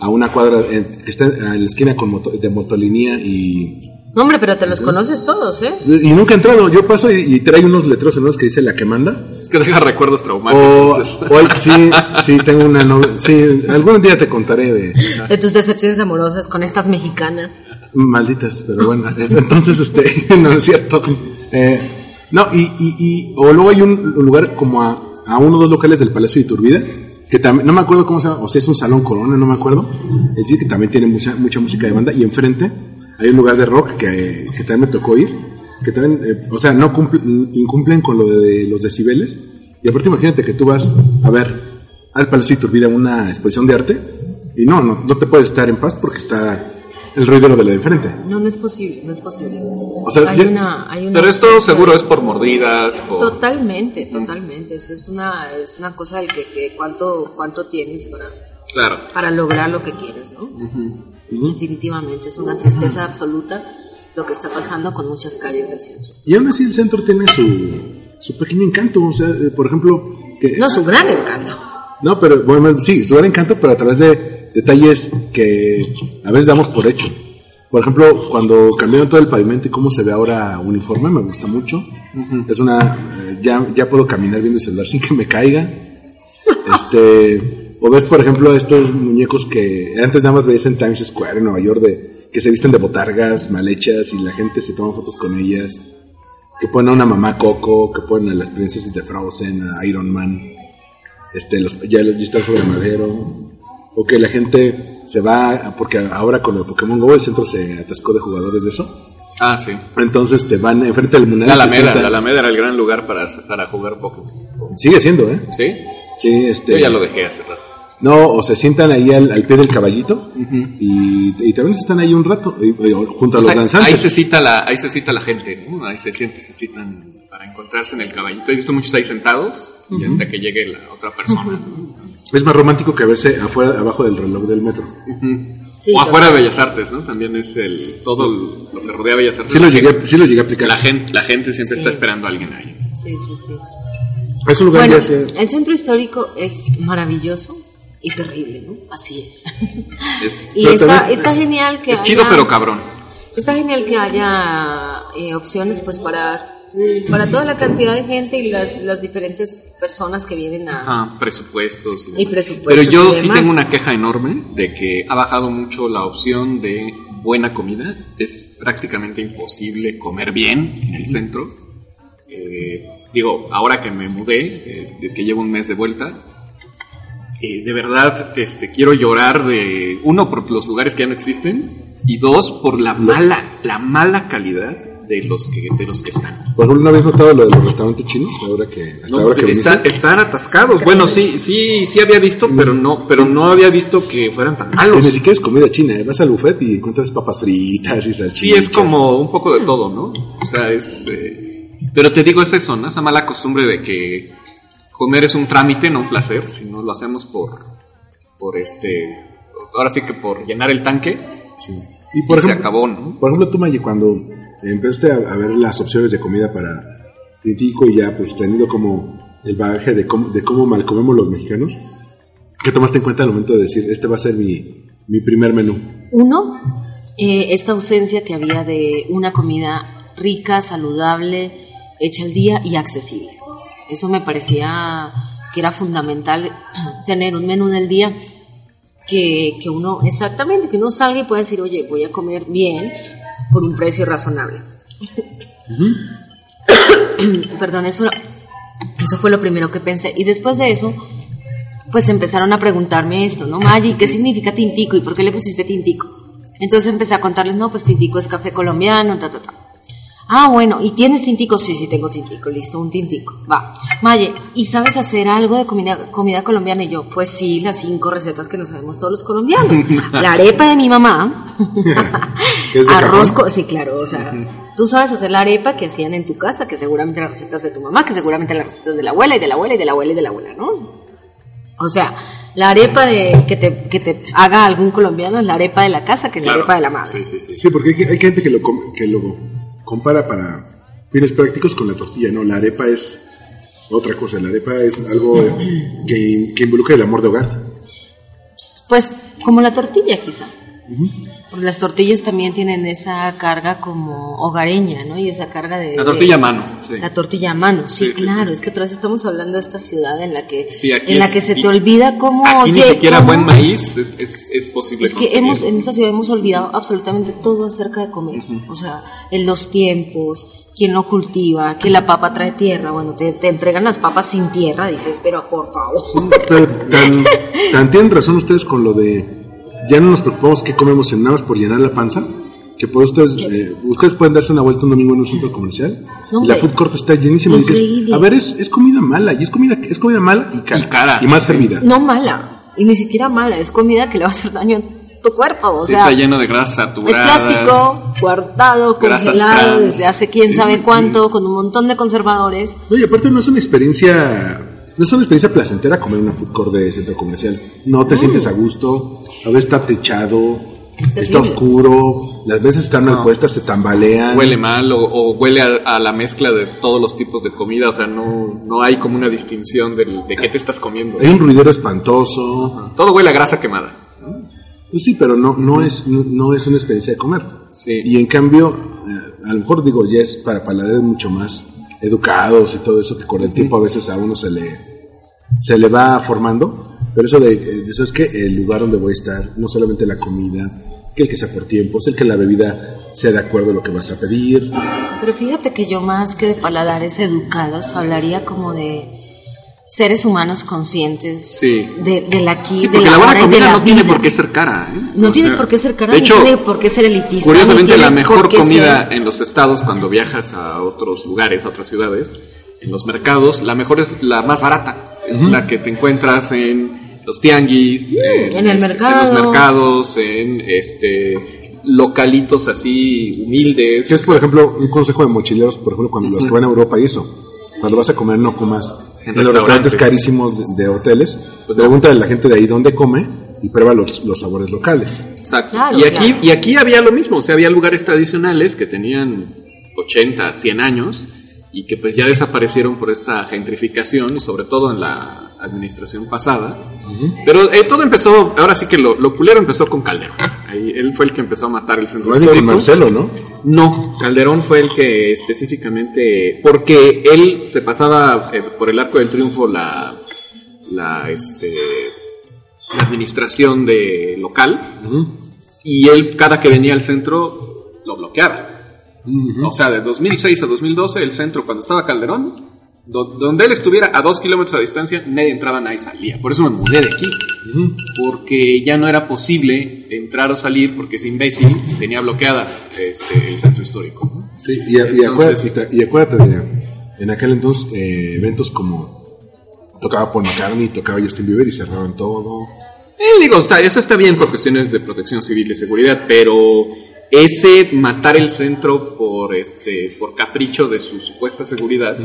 a una cuadra, en- que está en la esquina con moto- de motolinía y No, hombre, pero te los conoces todos, ¿eh? y nunca he entrado. Yo paso y, y trae unos letreros en los que dice la que manda. Es que deja recuerdos traumáticos. o sí, sí, tengo una novia. Sí, algún día te contaré de De tus decepciones amorosas con estas mexicanas. malditas, pero bueno. es- Entonces, este, no es cierto. Eh, no, y, y, y- o luego hay un lugar como a, a uno o dos locales del Palacio de Iturbide, que también, no me acuerdo cómo se llama, o sea, es un salón corona, no me acuerdo. Es decir, que también tiene mucha, mucha música de banda, y enfrente hay un lugar de rock que, que también me tocó ir, que también, eh, o sea, no cumplen, incumplen con lo de los decibeles. Y aparte imagínate que tú vas a ver al Palacio de Iturbide una exposición de arte y no, no, no te puedes estar en paz porque está el ruido de lo de enfrente. No, no es posible, no es posible. O sea, hay ya- una, hay una Pero esto seguro es por mordidas, por... Totalmente, totalmente. Esto es una, es una cosa del que, que cuánto, cuánto tienes para, Claro. para lograr lo que quieres, ¿no? Definitivamente es una tristeza absoluta lo que está pasando con muchas calles del centro. Y aún así el centro tiene su, su pequeño encanto. O sea, eh, por ejemplo, que, No, su gran encanto. No, pero bueno, sí, su gran encanto, pero a través de detalles que a veces damos por hecho. Por ejemplo, cuando cambiaron todo el pavimento y cómo se ve ahora uniforme, me gusta mucho. Es una. eh, ya, ya puedo caminar viendo el celular sin que me caiga. Este. O ves, por ejemplo, estos muñecos que antes nada más veías en Times Square en Nueva York, de, que se visten de botargas mal hechas y la gente se toma fotos con ellas. Que ponen a una mamá Coco, que ponen a las princesas de Frozen, a Iron Man este, los, ya, ya está sobre madero, o que la gente se va, porque ahora con el Pokémon GO el centro se atascó de jugadores de eso, Ah, sí. entonces te van enfrente del Munal. La Alameda, la Alameda era el gran lugar para, para jugar Pokémon. Sigue siendo, ¿eh? ¿Sí? Sí, este. Yo ya lo dejé hace rato. No, o se sientan ahí al, al pie del caballito y, y también están ahí un rato, y- y junto a O los sea, danzantes. ahí se cita la, ahí se cita la gente, ¿no? Ahí se siempre se citan para encontrarse en el caballito. He visto muchos ahí sentados y hasta que llegue la otra persona. Es más romántico que verse afuera, abajo del reloj del metro. Sí, o afuera de Bellas Artes, ¿no? También es el todo el- lo que rodea Bellas Artes. Sí lo La llegué, gente- sí lo llegué a aplicar. La gente, la gente siempre Sí. está esperando a alguien ahí. Sí, sí, sí. Es un lugar Bueno, ya se- el centro histórico es maravilloso y terrible, ¿no? Así es. Es, y Pero está, también- está genial que es chido haya- pero cabrón. Está genial que haya eh, opciones pues para, para toda la cantidad de gente y las, las diferentes personas que vienen a... Ajá, presupuestos. Y demás. presupuestos Pero yo y sí demás. tengo una queja enorme de que ha bajado mucho la opción de buena comida. Es prácticamente imposible comer bien en el centro. Eh, digo, ahora que me mudé, eh, que llevo un mes de vuelta, eh, de verdad este, quiero llorar de, uno, por los lugares que ya no existen, y dos, por la mala, la mala calidad de los que, de los que están. Por ejemplo, ¿no habéis notado lo de los restaurantes chinos? Ahora que, hasta No, ahora que está- están atascados. Bueno, sí, sí, sí había visto, pero no, pero no había visto que fueran tan malos. ni siquiera es comida china, ¿eh? vas al buffet y encuentras papas fritas y salchichas. Sí, es como un poco de todo, ¿no? O sea, es. eh, pero te digo, es eso, ¿no? Esa mala costumbre de que comer es un trámite, no un placer, si no lo hacemos por, por este. Ahora sí que por llenar el tanque. Sí. Y por y se ejemplo, acabó, ¿no? por ejemplo, tú, Maye, cuando empezaste a, a ver las opciones de comida para Critico y ya pues tenido como el bagaje de cómo, de cómo mal comemos los mexicanos, ¿qué tomaste en cuenta al momento de decir, este va a ser mi, mi primer menú? Uno, eh, esta ausencia que había de una comida rica, saludable, hecha al día y accesible. Eso me parecía que era fundamental tener un menú del día que, que uno, exactamente, que uno salga y pueda decir, oye, voy a comer bien por un precio razonable. Perdón, eso, eso fue lo primero que pensé. Y después de eso, pues empezaron a preguntarme esto, ¿no? Maggi, ¿qué significa tintico y por qué le pusiste tintico? Entonces empecé a contarles, no, pues tintico es café colombiano, ta, ta, ta. Ah, bueno, ¿y tienes tintico? Sí, sí, tengo tintico, listo, un tintico. Va. Maye, ¿y sabes hacer algo de comida, comida colombiana? Y yo, pues sí, las cinco recetas que nos sabemos todos los colombianos. La arepa de mi mamá. ¿Que es Arroz, sí, claro, o sea, tú sabes hacer la arepa que hacían en tu casa, que seguramente las recetas de tu mamá, que seguramente las recetas de la abuela y de la abuela y de la abuela y de la abuela, ¿no? O sea, la arepa de que te, que te haga algún colombiano es la arepa de la casa, que es la arepa de la madre. Sí, sí, sí. Sí, porque hay, hay gente que lo, que lo compara para fines prácticos con la tortilla, ¿no? La arepa es otra cosa, la arepa es algo que, que involucra el amor de hogar. Pues como la tortilla quizá. Porque Las tortillas también tienen esa carga como hogareña, ¿no? Y esa carga de... La de- tortilla a mano, sí. La tortilla a mano, sí, claro. sí. Es que otra vez estamos hablando de esta ciudad en la que, Sí, aquí en la que se te olvida cómo... Aquí ni siquiera cómo- buen maíz es, es, es posible. Es que hemos, en esta ciudad hemos olvidado absolutamente todo acerca de comer. O sea, en los tiempos, quién lo cultiva, que la papa trae tierra. Bueno, te, te entregan las papas sin tierra, dices, pero por favor. Pero tan, tan tienen razón ustedes con lo de ya no nos preocupamos qué comemos en nada más por llenar la panza, que por ustedes, eh, ustedes pueden darse una vuelta un domingo en un centro comercial No, y la food court está llenísima y dices, a ver, es, es comida mala y es comida, es comida mala y cara. Y cara. Y más servida. No mala, y ni siquiera mala, es comida que le va a hacer daño a tu cuerpo, o Sí, sea, está lleno de grasas es plástico, guardado, congelado desde hace quién Sí, sabe sí, cuánto, con un montón de conservadores. No, y aparte no es una experiencia, no es una experiencia placentera comer en una food court de centro comercial. No te sientes a gusto, a veces está techado, Es está oscuro, las veces están mal puestas, se tambalean. Huele mal o, o huele a, a la mezcla de todos los tipos de comida, o sea, no, no hay como una distinción del- de qué te estás comiendo. Hay un ruidero espantoso. Todo huele a grasa quemada. Pues sí, pero no, no, es, no, no es una experiencia de comer. Sí. Y en cambio, eh, a lo mejor digo, ya es para paladares mucho más educados y todo eso que con el tiempo a veces a uno se le, se le va formando. Pero eso de, eh, de ¿sabes qué? El lugar donde voy a estar, no solamente la comida, que el que sea por tiempos, el que la bebida sea de acuerdo a lo que vas a pedir. Pero fíjate que yo más que de paladares educados hablaría como de seres humanos conscientes Sí. de, del aquí, Sí, de porque la, la buena de comida la no tiene vida. por qué ser cara. ¿eh? No O tiene sea, por qué ser cara, de ni hecho, tiene por qué ser elitista. Curiosamente, tiene la mejor comida ser- en los estados, cuando viajas a otros lugares, a otras ciudades, en los mercados, la mejor es la más barata. Es la que te encuentras en los tianguis, en el este, mercado. en los mercados, en este localitos así humildes. Que es, por ejemplo, un consejo de mochileros, por ejemplo, cuando los que van a Europa y eso. Cuando vas a comer, no comas en, En los restaurantes carísimos de, de hoteles. Pues no. Pregunta a la gente de ahí dónde come y prueba los, los sabores locales. Exacto. Claro, y, aquí, claro. y aquí había lo mismo, o sea, había lugares tradicionales que tenían 80, 100 años y que pues ya desaparecieron por esta gentrificación y sobre todo en la administración pasada. Pero eh, todo empezó, ahora sí que lo, lo culero empezó con Calderón. Ahí, él fue el que empezó a matar el centro Más bien con histórico. Marcelo, ¿no? No, Calderón fue el que específicamente, porque él se pasaba eh, por el arco del triunfo la, la, este, la administración de local y él cada que venía al centro lo bloqueaba. O sea, de 2006 a 2012 el centro cuando estaba Calderón, do- donde él estuviera a dos kilómetros de distancia, nadie entraba, nadie salía. Por eso me mudé de aquí. Porque ya no era posible entrar o salir porque ese imbécil tenía bloqueada este, el centro histórico. Sí, y, y Entonces- acuérdate, y te- y acuérdate de, en aquel entonces, eh, eventos como tocaba Paul McCartney, tocaba Justin Bieber y cerraban todo. Eh, digo, está, eso está bien por cuestiones de protección civil y de seguridad, pero ese matar el centro por este por capricho de su supuesta seguridad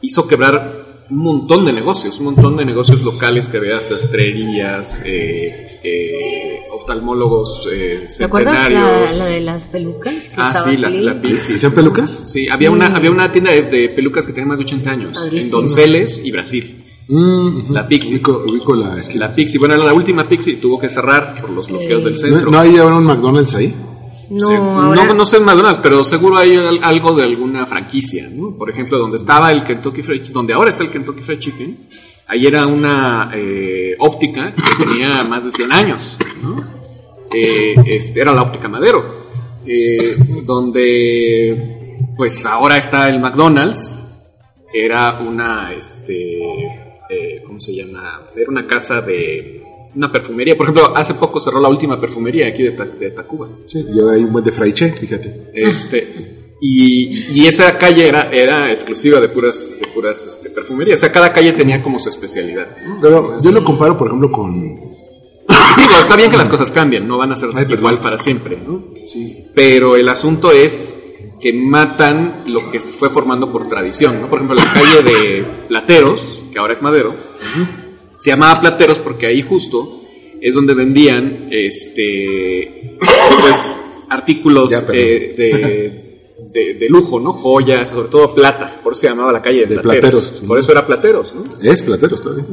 hizo quebrar un montón de negocios, un montón de negocios locales que había sastrerías, eh, eh, oftalmólogos eh, ¿Te acuerdas la, de las pelucas? Que Ah, sí, las Pixis, ¿Hacían ¿no? pelucas? Sí, había, Sí. Una, había una tienda de, de pelucas que tenía más de 80 años, en. Donceles y Brasil. La Pixie. Ubico, ubico la esquina. La Pixie, bueno, era la última Pixie, tuvo que cerrar por los bloqueos del ¿No, centro. ¿No hay ahora un McDonald's ahí? No, Sí. ahora- no, no sé en McDonald's, pero seguro hay al- algo de alguna franquicia, ¿no? Por ejemplo, donde estaba el Kentucky Fried Chicken, donde ahora está el Kentucky Fried Chicken, ahí era una eh, óptica que tenía más de 100 años, ¿no? Eh, este, era la óptica Madero, eh, donde pues ahora está el McDonald's, era una, este, eh, ¿cómo se llama? Era una casa de una perfumería, por ejemplo, hace poco cerró la última perfumería aquí de, Ta- de Tacuba. Sí, yo hay un buen de fraiche, fíjate. Este, y, y esa calle era, era exclusiva de puras, de puras este, perfumerías. O sea, cada calle tenía como su especialidad. ¿no? Pero yo lo comparo, por ejemplo, con... Digo, está bien que las cosas cambien, no van a ser Ay, igual para siempre, ¿no? Pero el asunto es que matan lo que se fue formando por tradición, ¿no? Por ejemplo, la calle de Plateros, que ahora es Madero, se llamaba Plateros porque ahí justo es donde vendían, este, pues, artículos Ya, eh, de, de, de lujo, ¿no? Joyas, sobre todo plata, por eso se llamaba la calle de, De Plateros. Plateros. Por eso era Plateros, ¿no? Es Plateros todavía.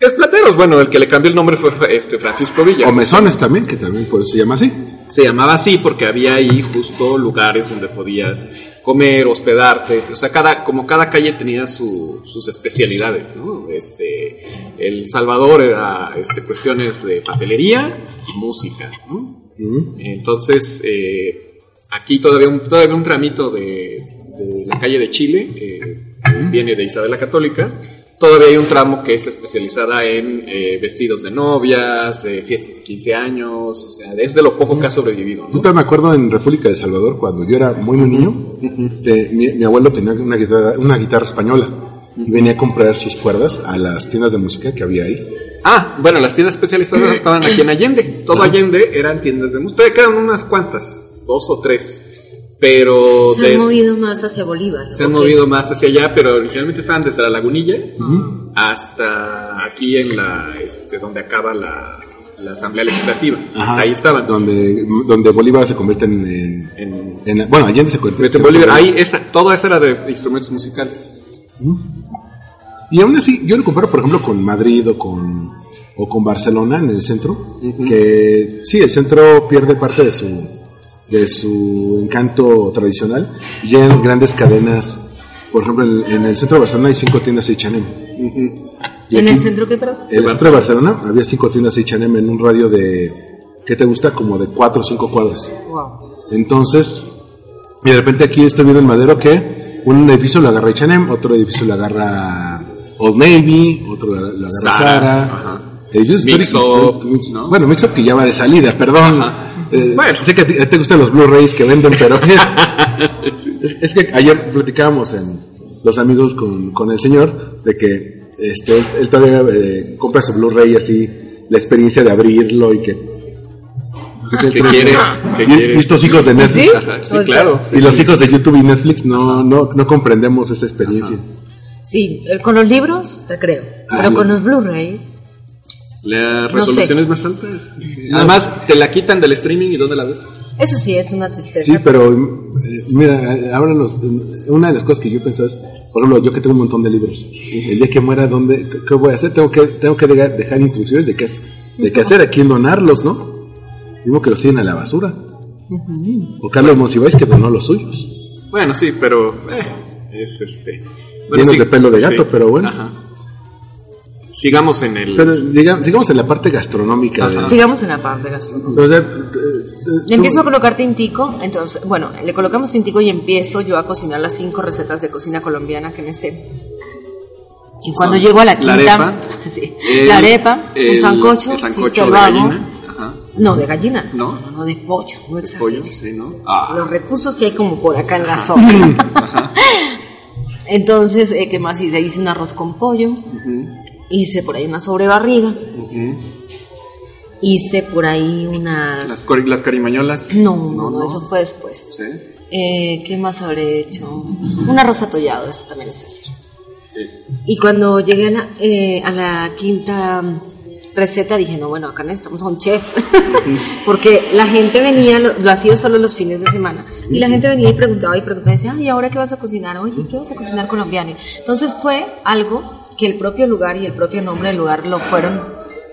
Es Plateros, bueno, el que le cambió el nombre fue este, Francisco Villa. O Mesones también, que también por eso se llama así. Se llamaba así porque había ahí justo lugares donde podías comer, hospedarte, o sea, cada, como cada calle tenía su- sus especialidades, ¿no? Este, El Salvador era este, cuestiones de papelería y música, ¿no? Entonces, eh, aquí todavía un, todavía un tramito de, de la calle de Chile, que viene de Isabel la Católica, todavía hay un tramo que es especializada en eh, vestidos de novias, fiestas de 15 años, o sea, es de lo poco que ha sobrevivido. Yo ¿no? todavía me acuerdo en República de Salvador, cuando yo era muy, muy niño, de- mi, mi abuelo tenía una guitarra, una guitarra española y venía a comprar sus cuerdas a las tiendas de música que había ahí. Ah, bueno, las tiendas especializadas estaban aquí en Allende. Todo Allende eran tiendas de música. Todavía quedan unas cuantas, dos o tres. Pero Se des- han movido más hacia Bolívar. se han movido más hacia allá, pero originalmente estaban desde la lagunilla hasta aquí en la, este, donde acaba la, la Asamblea Legislativa. Hasta ahí estaban. Donde, donde Bolívar se convierte en... en- En, en la- bueno, Allende se convierte en Bolívar. Ahí, esa, toda esa era de instrumentos musicales. Y aún así, yo lo comparo, por ejemplo, con Madrid o con, o con Barcelona en el centro, que sí, el centro pierde parte de su, de su encanto tradicional. Y Llegan grandes cadenas, por ejemplo, en, en el centro de Barcelona hay cinco tiendas H&M. Y ¿En aquí- el centro qué, perdón? En el centro de Barcelona había cinco tiendas H&M en un radio de, ¿qué te gusta? Como de cuatro o cinco cuadras. Wow. Entonces, y de repente aquí estoy viendo en Madero que un edificio lo agarra H&M, otro edificio lo agarra Old Navy, otro lo lo agarra Zara, Sara. ajá. Edificios Mix Up, Mix- ¿no? Bueno, Mix Up que ya va de salida, perdón. Ajá. Eh, Bueno. Sé que te gustan los Blu-rays que venden, pero es, es que ayer platicábamos en los amigos con, con el señor de que este, él, él todavía eh, compra su Blu-ray así, la experiencia de abrirlo y que... ¿Qué quiere? ¿Qué Y- quiere? y estos hijos de Netflix. ¿Sí? Ajá, sí, O sea, claro. Y los hijos de YouTube y Netflix no, no, no comprendemos esa experiencia. Sí, eh, con los libros te creo, Ah, pero no. con los Blu-ray La No resolución sé. es más alta. Además, te la quitan del streaming y ¿dónde la ves? Eso sí es una tristeza. Sí, pero eh, mira, eh, ahora los, eh, una de las cosas que yo pensaba es, por ejemplo, yo que tengo un montón de libros, el día que muera, ¿dónde, qué, voy a hacer? Tengo que, tengo que dejar, dejar instrucciones de qué, de qué hacer, a quién donarlos, ¿no? Mismo que los tienen a la basura. O Carlos Monsiváis que donó los suyos. Bueno, sí, pero eh, es este. Llenos de pelo de gato, pero bueno. Ajá. Sigamos en el. Pero sigamos en la parte gastronómica. de- Sigamos en la parte gastronómica. o sea, eh, eh, tú- empiezo a colocar tintico, entonces, bueno, le colocamos tintico y empiezo yo a cocinar las cinco recetas de cocina colombiana que me sé. Y cuando Son llego a la la quinta, arepa, sí, el- la arepa, el- un sancocho, el sancocho de gallina. Ajá. No, de gallina. ¿No? no, no, de pollo, no Pollo, exageres. sí, ¿no? Ah. Los recursos que hay como por acá en la zona. Entonces, eh, ¿qué más hice? Hice un arroz con pollo, hice por ahí una sobrebarriga, hice por ahí unas... Las, las carimañolas. No, no, no, eso fue después. Sí. Eh, ¿Qué más habré hecho? Un arroz atollado, eso también lo sé hacer. Sí. Y cuando llegué a la, eh, a la quinta mm, receta dije, no, bueno, acá necesitamos a un chef. Porque la gente venía, lo, lo hacía solo los fines de semana. Y la gente venía y preguntaba y preguntaba y decía, ay, ¿ahora qué vas a cocinar? Oye, ¿qué vas a cocinar colombiano? Entonces fue algo que el propio lugar y el propio nombre del lugar lo fueron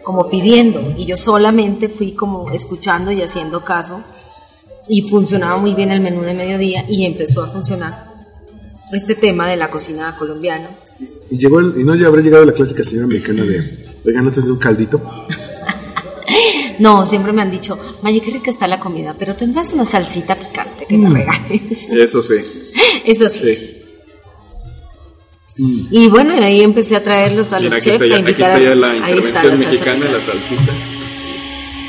como pidiendo. Y yo solamente fui como escuchando y haciendo caso. Y funcionaba muy bien el menú de mediodía y empezó a funcionar este tema de la cocina colombiana. Y, llegó el- y no ya habrá llegado la clásica señora americana de, oiga, ¿no tendré un caldito? No, siempre me han dicho, Maye, qué rica está la comida, pero tendrás una salsita picante que Mm. me regales. Eso sí. Eso sí. Sí. Y bueno, y ahí empecé a traerlos a Mira, los aquí chefs está, a ya, aquí invitar está ya a- la ahí está intervención la salsa mexicana, la salsita.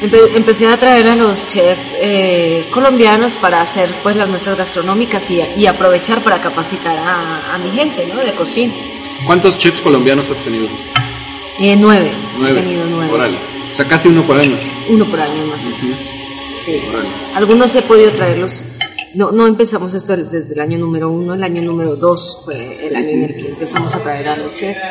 Empe- empecé a traer a los chefs eh, colombianos para hacer pues las muestras gastronómicas y, y aprovechar para capacitar a, a mi gente, ¿no? De cocina. ¿Cuántos chefs colombianos has tenido? Eh, nueve. Nueve. He tenido nueve. Órale. O sea, casi uno por año. Uno por año más o menos. Sí. Algunos he podido traerlos. No, no empezamos esto desde el año número uno, el año número dos fue el año en el que empezamos a traer a los chefs.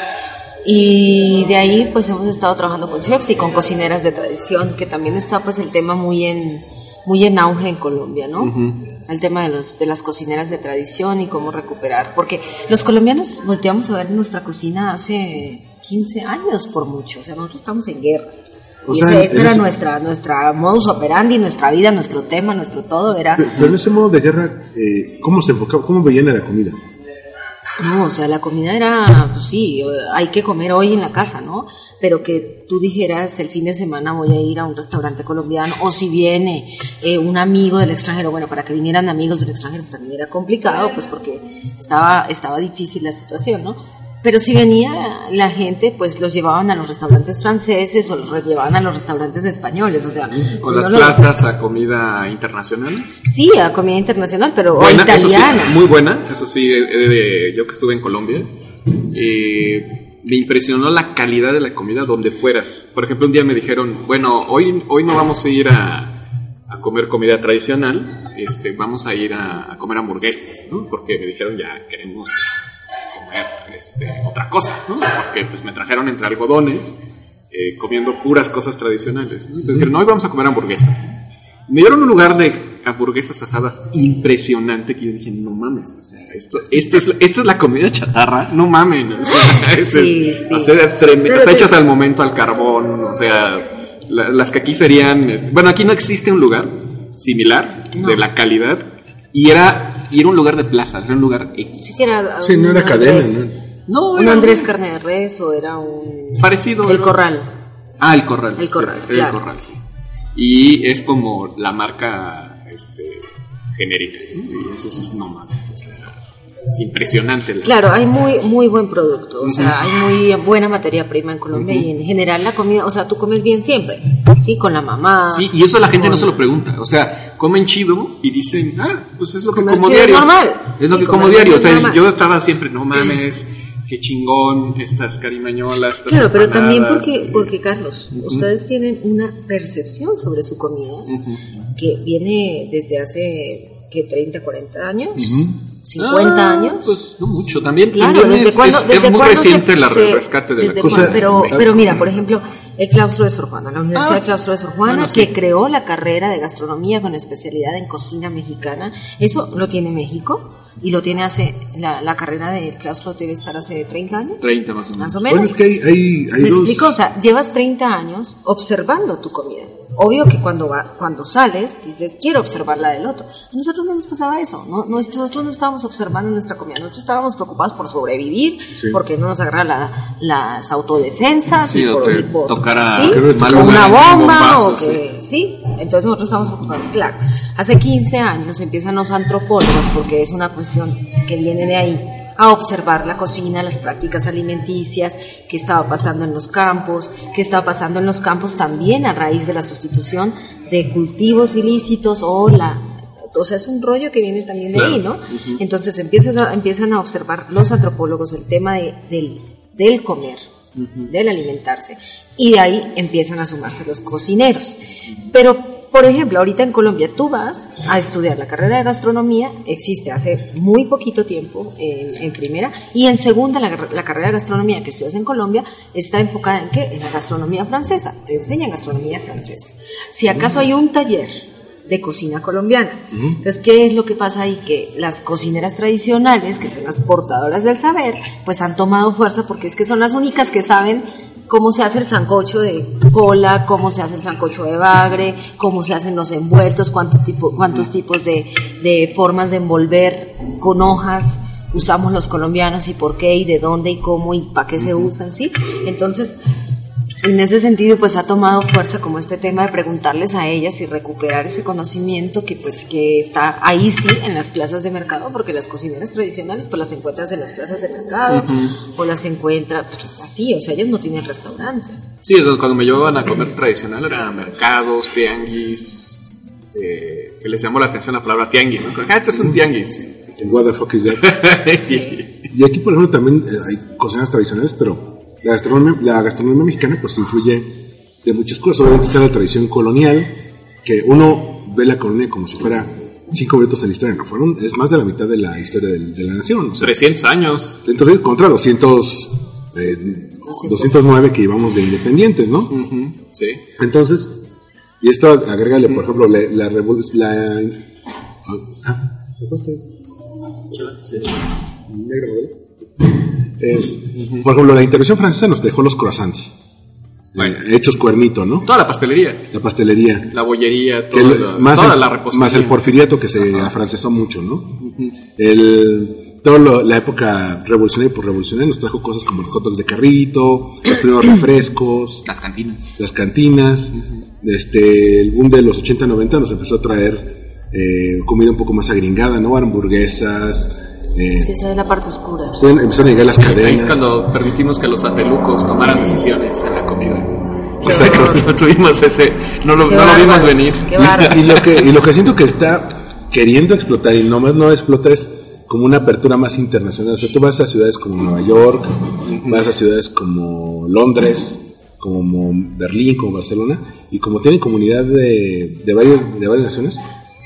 Y de ahí pues hemos estado trabajando con chefs y con cocineras de tradición, que también está pues el tema muy en, muy en auge en Colombia, ¿no? El tema de, los, de las cocineras de tradición y cómo recuperar. Porque los colombianos volteamos a ver nuestra cocina hace 15 años por mucho, o sea, nosotros estamos en guerra. O sea, ese, era ese- nuestra, nuestra modus operandi, nuestra vida, nuestro tema, nuestro todo, era... Pero, pero en ese modo de guerra, eh, ¿cómo se enfocaba, cómo veían a la comida? No, o sea, la comida era, pues sí, eh, hay que comer hoy en la casa, ¿no? Pero que tú dijeras el fin de semana voy a ir a un restaurante colombiano, o si viene eh, un amigo del extranjero, bueno, para que vinieran amigos del extranjero también era complicado, pues porque estaba, estaba difícil la situación, ¿no? Pero si venía la gente, pues los llevaban a los restaurantes franceses o los llevaban a los restaurantes españoles, o sea... O las plazas a comida internacional. Sí, a comida internacional, pero Buena, eso sí, italiana. muy buena. Eso sí, de- yo que estuve en Colombia, eh, me impresionó la calidad de la comida donde fueras. Por ejemplo, un día me dijeron, bueno, hoy, hoy no vamos a ir a, a comer comida tradicional, este, vamos a ir a, a comer hamburguesas, ¿no? Porque me dijeron, ya queremos comer este, otra cosa, ¿no? Porque pues me trajeron entre algodones, eh, comiendo puras cosas tradicionales, ¿no? Entonces dijeron, no, hoy vamos a comer hamburguesas. Me dieron un lugar de hamburguesas asadas impresionante que yo dije, no mames, o sea, esto, esto es, esta es la comida chatarra, no mamen, o sea, es- Sí, es- sí. o sea, trem- Sí, o sea, sí. hechas al momento al carbón, o sea, la- las que aquí serían, este, bueno, aquí no existe un lugar similar No. de la calidad y era, y era un lugar de plaza, era un lugar X. Sí, que era Sí, no un era cadena, ¿no? No, Un era Andrés carne de res o era un... parecido. El ¿no? corral. Ah, el corral. El sí, corral, el claro. corral, sí. Y es como la marca este, genérica. ¿no? Y no mames, sea, es impresionante. la- Claro, hay muy muy buen producto, o sea, hay muy buena materia prima en Colombia y en general la comida, o sea, tú comes bien siempre, sí, con la mamá. Sí, y eso la gente no se lo pregunta. O sea, comen chido y dicen, ah, pues es lo que como es diario. normal. Es lo Sí, que como diario. O es sea, normal. yo estaba siempre, no mames, qué chingón, estas carimañolas. estas Claro, pero también porque, eh, porque Carlos, ustedes tienen una percepción sobre su comida que viene desde hace, ¿qué? 30, 40 años, 50 Ah, años. Pues no mucho también. Claro, también ¿desde es, cuándo? es- desde es muy reciente se- rescate de la cosa. pero, Eh, pero mira, por ejemplo, el claustro de Sor Juana, la Universidad Ah, del Claustro de Sor Juana, bueno, sí. que creó la carrera de gastronomía con especialidad en cocina mexicana, eso lo tiene México y lo tiene hace, la, la carrera del claustro debe estar hace 30 años. 30 más o menos. Más o menos. Bueno, es que hay, hay, hay ¿Me dos... explico? O sea, llevas 30 años observando tu comida. Obvio que cuando va, cuando sales dices, quiero observar la del otro. A nosotros no nos pasaba eso. No, nosotros no estábamos observando nuestra comida. Nosotros estábamos preocupados por sobrevivir, Sí. porque no nos agarra la- las autodefensas. Sí, y por, o lugar una bomba, bombazo, o que, sí. Entonces nosotros estábamos preocupados. Claro, hace 15 años empiezan los antropólogos, porque es una cuestión que viene de ahí a observar la cocina, las prácticas alimenticias, qué estaba pasando en los campos, qué estaba pasando en los campos también a raíz de la sustitución de cultivos ilícitos o la o sea, es un rollo que viene también de ahí, ¿no? Entonces a- empiezan a observar los antropólogos el tema de- del, del comer, del alimentarse, y de ahí empiezan a sumarse los cocineros. Pero por ejemplo, ahorita en Colombia tú vas a estudiar la carrera de gastronomía, existe hace muy poquito tiempo en, en primera, y en segunda la, la carrera de gastronomía que estudias en Colombia está enfocada en qué? En la gastronomía francesa, te enseñan gastronomía francesa. Si acaso hay un taller de cocina colombiana. Entonces, ¿qué es lo que pasa ahí? Que las cocineras tradicionales, que son las portadoras del saber, pues han tomado fuerza porque es que son las únicas que saben cómo se hace el sancocho de cola, cómo se hace el sancocho de bagre, cómo se hacen los envueltos, cuántos, tipo, cuántos tipos de, de formas de envolver con hojas usamos los colombianos y por qué y de dónde y cómo y para qué se usan, ¿sí? Entonces, en ese sentido, pues ha tomado fuerza como este tema de preguntarles a ellas y recuperar ese conocimiento que pues que está ahí sí en las plazas de mercado, porque las cocineras tradicionales pues las encuentras en las plazas de mercado o las encuentras pues así, o sea, ellas no tienen restaurante. Sí, o sea, cuando me llevaban a comer tradicional eran mercados, tianguis, eh, que les llamó la atención la palabra tianguis. ¿no? Ah, este es un tianguis. What the fuck is that? Sí. Y aquí, por ejemplo, también eh, hay cocinas tradicionales, pero la gastronomía, la gastronomía mexicana pues influye de muchas cosas. Obviamente está la tradición colonial, que uno ve la colonia como si fuera cinco minutos en la historia. No, fueron, es más de la mitad de la historia de, la nación. O sea, 300 años. entonces, contra 200, eh, 209 que llevamos de independientes, ¿no? Sí. Entonces, y esto agrégale, por ejemplo, la, la, la ah, ¿me Negro, ¿verdad? Eh, por ejemplo, la intervención francesa nos dejó los croissants, Bueno. eh, hechos cuernito, ¿no? Toda la pastelería, La pastelería. la bollería, toda, el- la, más, toda el, la más el porfiriato que se afrancesó mucho, ¿no? El, toda lo- la época revolucionaria y por revolucionaria nos trajo cosas como los hot dogs de carrito, los primeros refrescos, Las cantinas. las cantinas, este, el boom de los 80-90 nos empezó a traer eh, comida un poco más agringada, ¿no? Hamburguesas, Eh, Sí, esa es la parte oscura. empezaron empezaron a llegar las Ahí cadenas. es cuando permitimos que los satelucos tomaran decisiones en la comida. Qué Exacto, horror. no tuvimos ese, no lo, no lo vimos venir. Qué bárbaro. Y lo que, y lo que siento que está queriendo explotar y nomás no explota es como una apertura más internacional. O sea, tú vas a ciudades como Nueva York, vas a ciudades como Londres, como Berlín, como Barcelona, y como tienen comunidad de, de, varios, de varias naciones,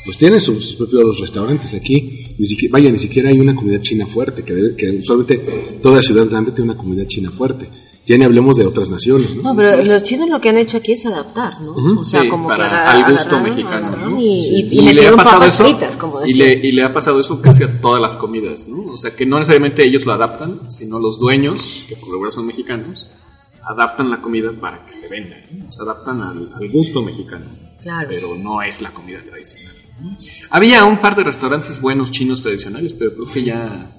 pues tienen sus, sus propios restaurantes aquí. Ni siquiera, vaya, ni siquiera hay una comunidad china fuerte, que, debe- que usualmente toda ciudad grande tiene una comunidad china fuerte. Ya ni hablemos de otras naciones, ¿no? No, pero los chinos lo que han hecho aquí es adaptar, ¿no? O sea, Sí, como para- que al gusto mexicano, ¿no? Y, Sí. y- y le ha pasado eso fritas, como y le, y le ha pasado eso casi a todas las comidas, ¿no? O sea, que no necesariamente ellos lo adaptan, sino los dueños, que por lo general son mexicanos, adaptan la comida para que se venda, ¿no? se adaptan al, al gusto mexicano, Claro. pero no es la comida tradicional. Había un par de restaurantes buenos chinos tradicionales, pero creo que ya,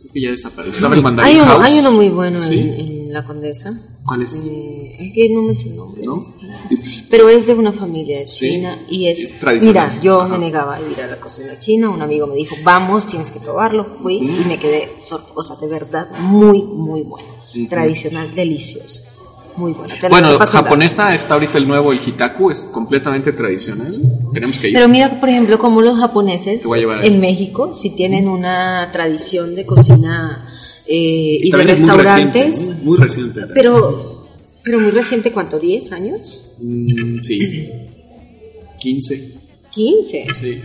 creo que ya desapareció. Estaba el Mandarin Hay uno, House. hay uno muy bueno en, Sí. en La Condesa. ¿Cuál es? Eh, es que no me sé el nombre. ¿No? Pero es de una familia Sí. china y es, Es tradicional. Mira, yo Ajá. me negaba a ir a la cocina china. Un amigo me dijo, vamos, tienes que probarlo. Fui y me quedé, o sea, de verdad, muy, muy bueno. Tradicional, delicioso. Muy bueno. Te Bueno, japonesa está ahorita el nuevo, el hitaku, es completamente tradicional. Tenemos que ir. Pero mira, por ejemplo, como los japoneses en. México, si tienen una tradición de cocina eh, y de También es muy restaurantes, reciente, muy reciente. pero, pero muy reciente, ¿cuánto? ¿10 años? Mm, sí. 15. 15. Sí.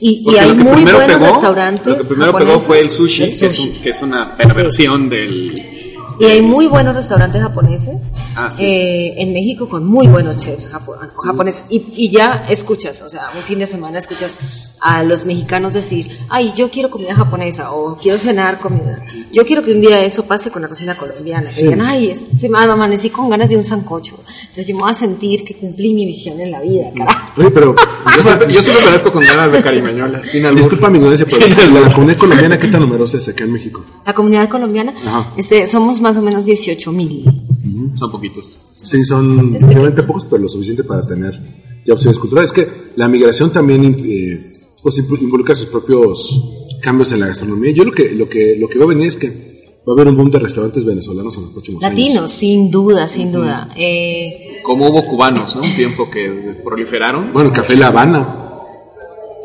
Y, y hay muy buenos pegó- restaurantes. Lo que primero pegó fue el sushi, El Que, es sushi. un- que es una perversión del. Y hay muy buenos restaurantes japoneses Ah, sí. eh, en México con muy buenos chefs japo- japoneses. Y, y ya escuchas, o sea, un fin de semana escuchas a los mexicanos decir, ay, yo quiero comida japonesa o quiero cenar comida. Yo quiero que un día eso pase con la cocina colombiana. Que digan, ay, se me amanecí con ganas de un sancocho. Entonces yo me voy a sentir que cumplí mi misión en la vida, carajo. Oye, pero Yo siempre, yo siempre merezco con ganas de sin albur. disculpa mi ignorancia, pero la comunidad colombiana, ¿qué tan numerosa es acá en México? La comunidad colombiana, Ajá. este, somos más o menos 18 mil. Son poquitos. Sí, son realmente pocos, pero lo suficiente para tener ya opciones culturales. Es que la migración también eh, pues, involucra sus propios cambios en la gastronomía. Yo lo que, lo que, lo que veo venir es que va a haber un boom de restaurantes venezolanos en los próximos Latinos, años. sin duda, sin duda. Eh, Como hubo cubanos, ¿no? Un tiempo que proliferaron. Bueno, el Café La Habana.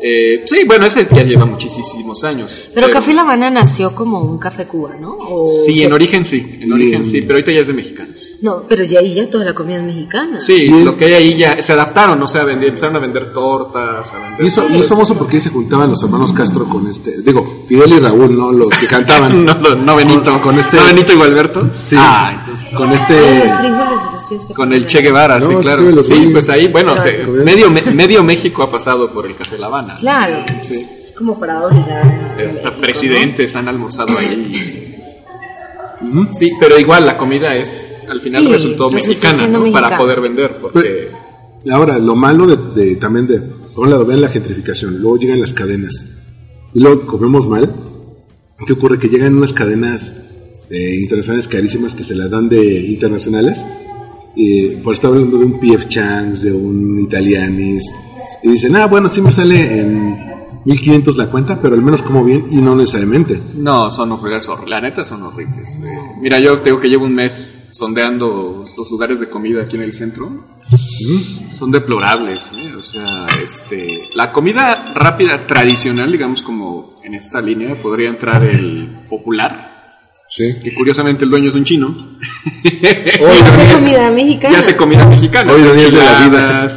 Eh, sí, bueno, ese ya lleva muchísimos años. pero Café La Habana nació como un café cubano, ¿O Sí, se- en origen sí, en origen en- sí, pero ahorita ya es de mexicanos. No, pero ya ahí ya toda la comida es mexicana. Sí, lo que hay ahí ya se adaptaron, o sea, empezaron a vender tortas, a vender... Y eso, y es famoso porque ahí se juntaban los hermanos Castro con este, digo, Fidel y Raúl, ¿no? Los que cantaban. no, no, no Benito, Con, con este. no Benito y Gualberto. Sí. Ah, entonces, Con Ay, este. los frijoles los que con el Che Guevara, sí, claro. sí, pues ahí, bueno, Claro. se- medio, me- medio México ha pasado por el Café La Habana. Claro, Sí. es como para obligar. en Hasta México, presidentes han almorzado ahí. Sí, pero igual la comida es, al final Sí, resultó resultó mexicana, ¿no? Para mexicana. poder vender, porque... Ahora, lo malo de, de- también de, por un lado, vean la gentrificación, luego llegan las cadenas, y luego comemos mal. ¿Qué ocurre? Que llegan unas cadenas eh, internacionales carísimas que se las dan de internacionales, y por estar hablando de un PF Chang's, de un Italianis, y dicen, ah, bueno, sí me sale en 1500 la cuenta, pero al menos como bien, y no necesariamente. No, son horribles, hor- la neta son horribles. eh. Mira, yo tengo que llevo un mes sondeando los lugares de comida aquí en el centro. Son deplorables, ¿eh? o sea, este, la comida rápida tradicional, digamos como en esta línea, podría entrar el popular, Sí. que curiosamente el dueño es un chino. Hace comida mexicana. Ya hace comida mexicana. Hoy de la vida.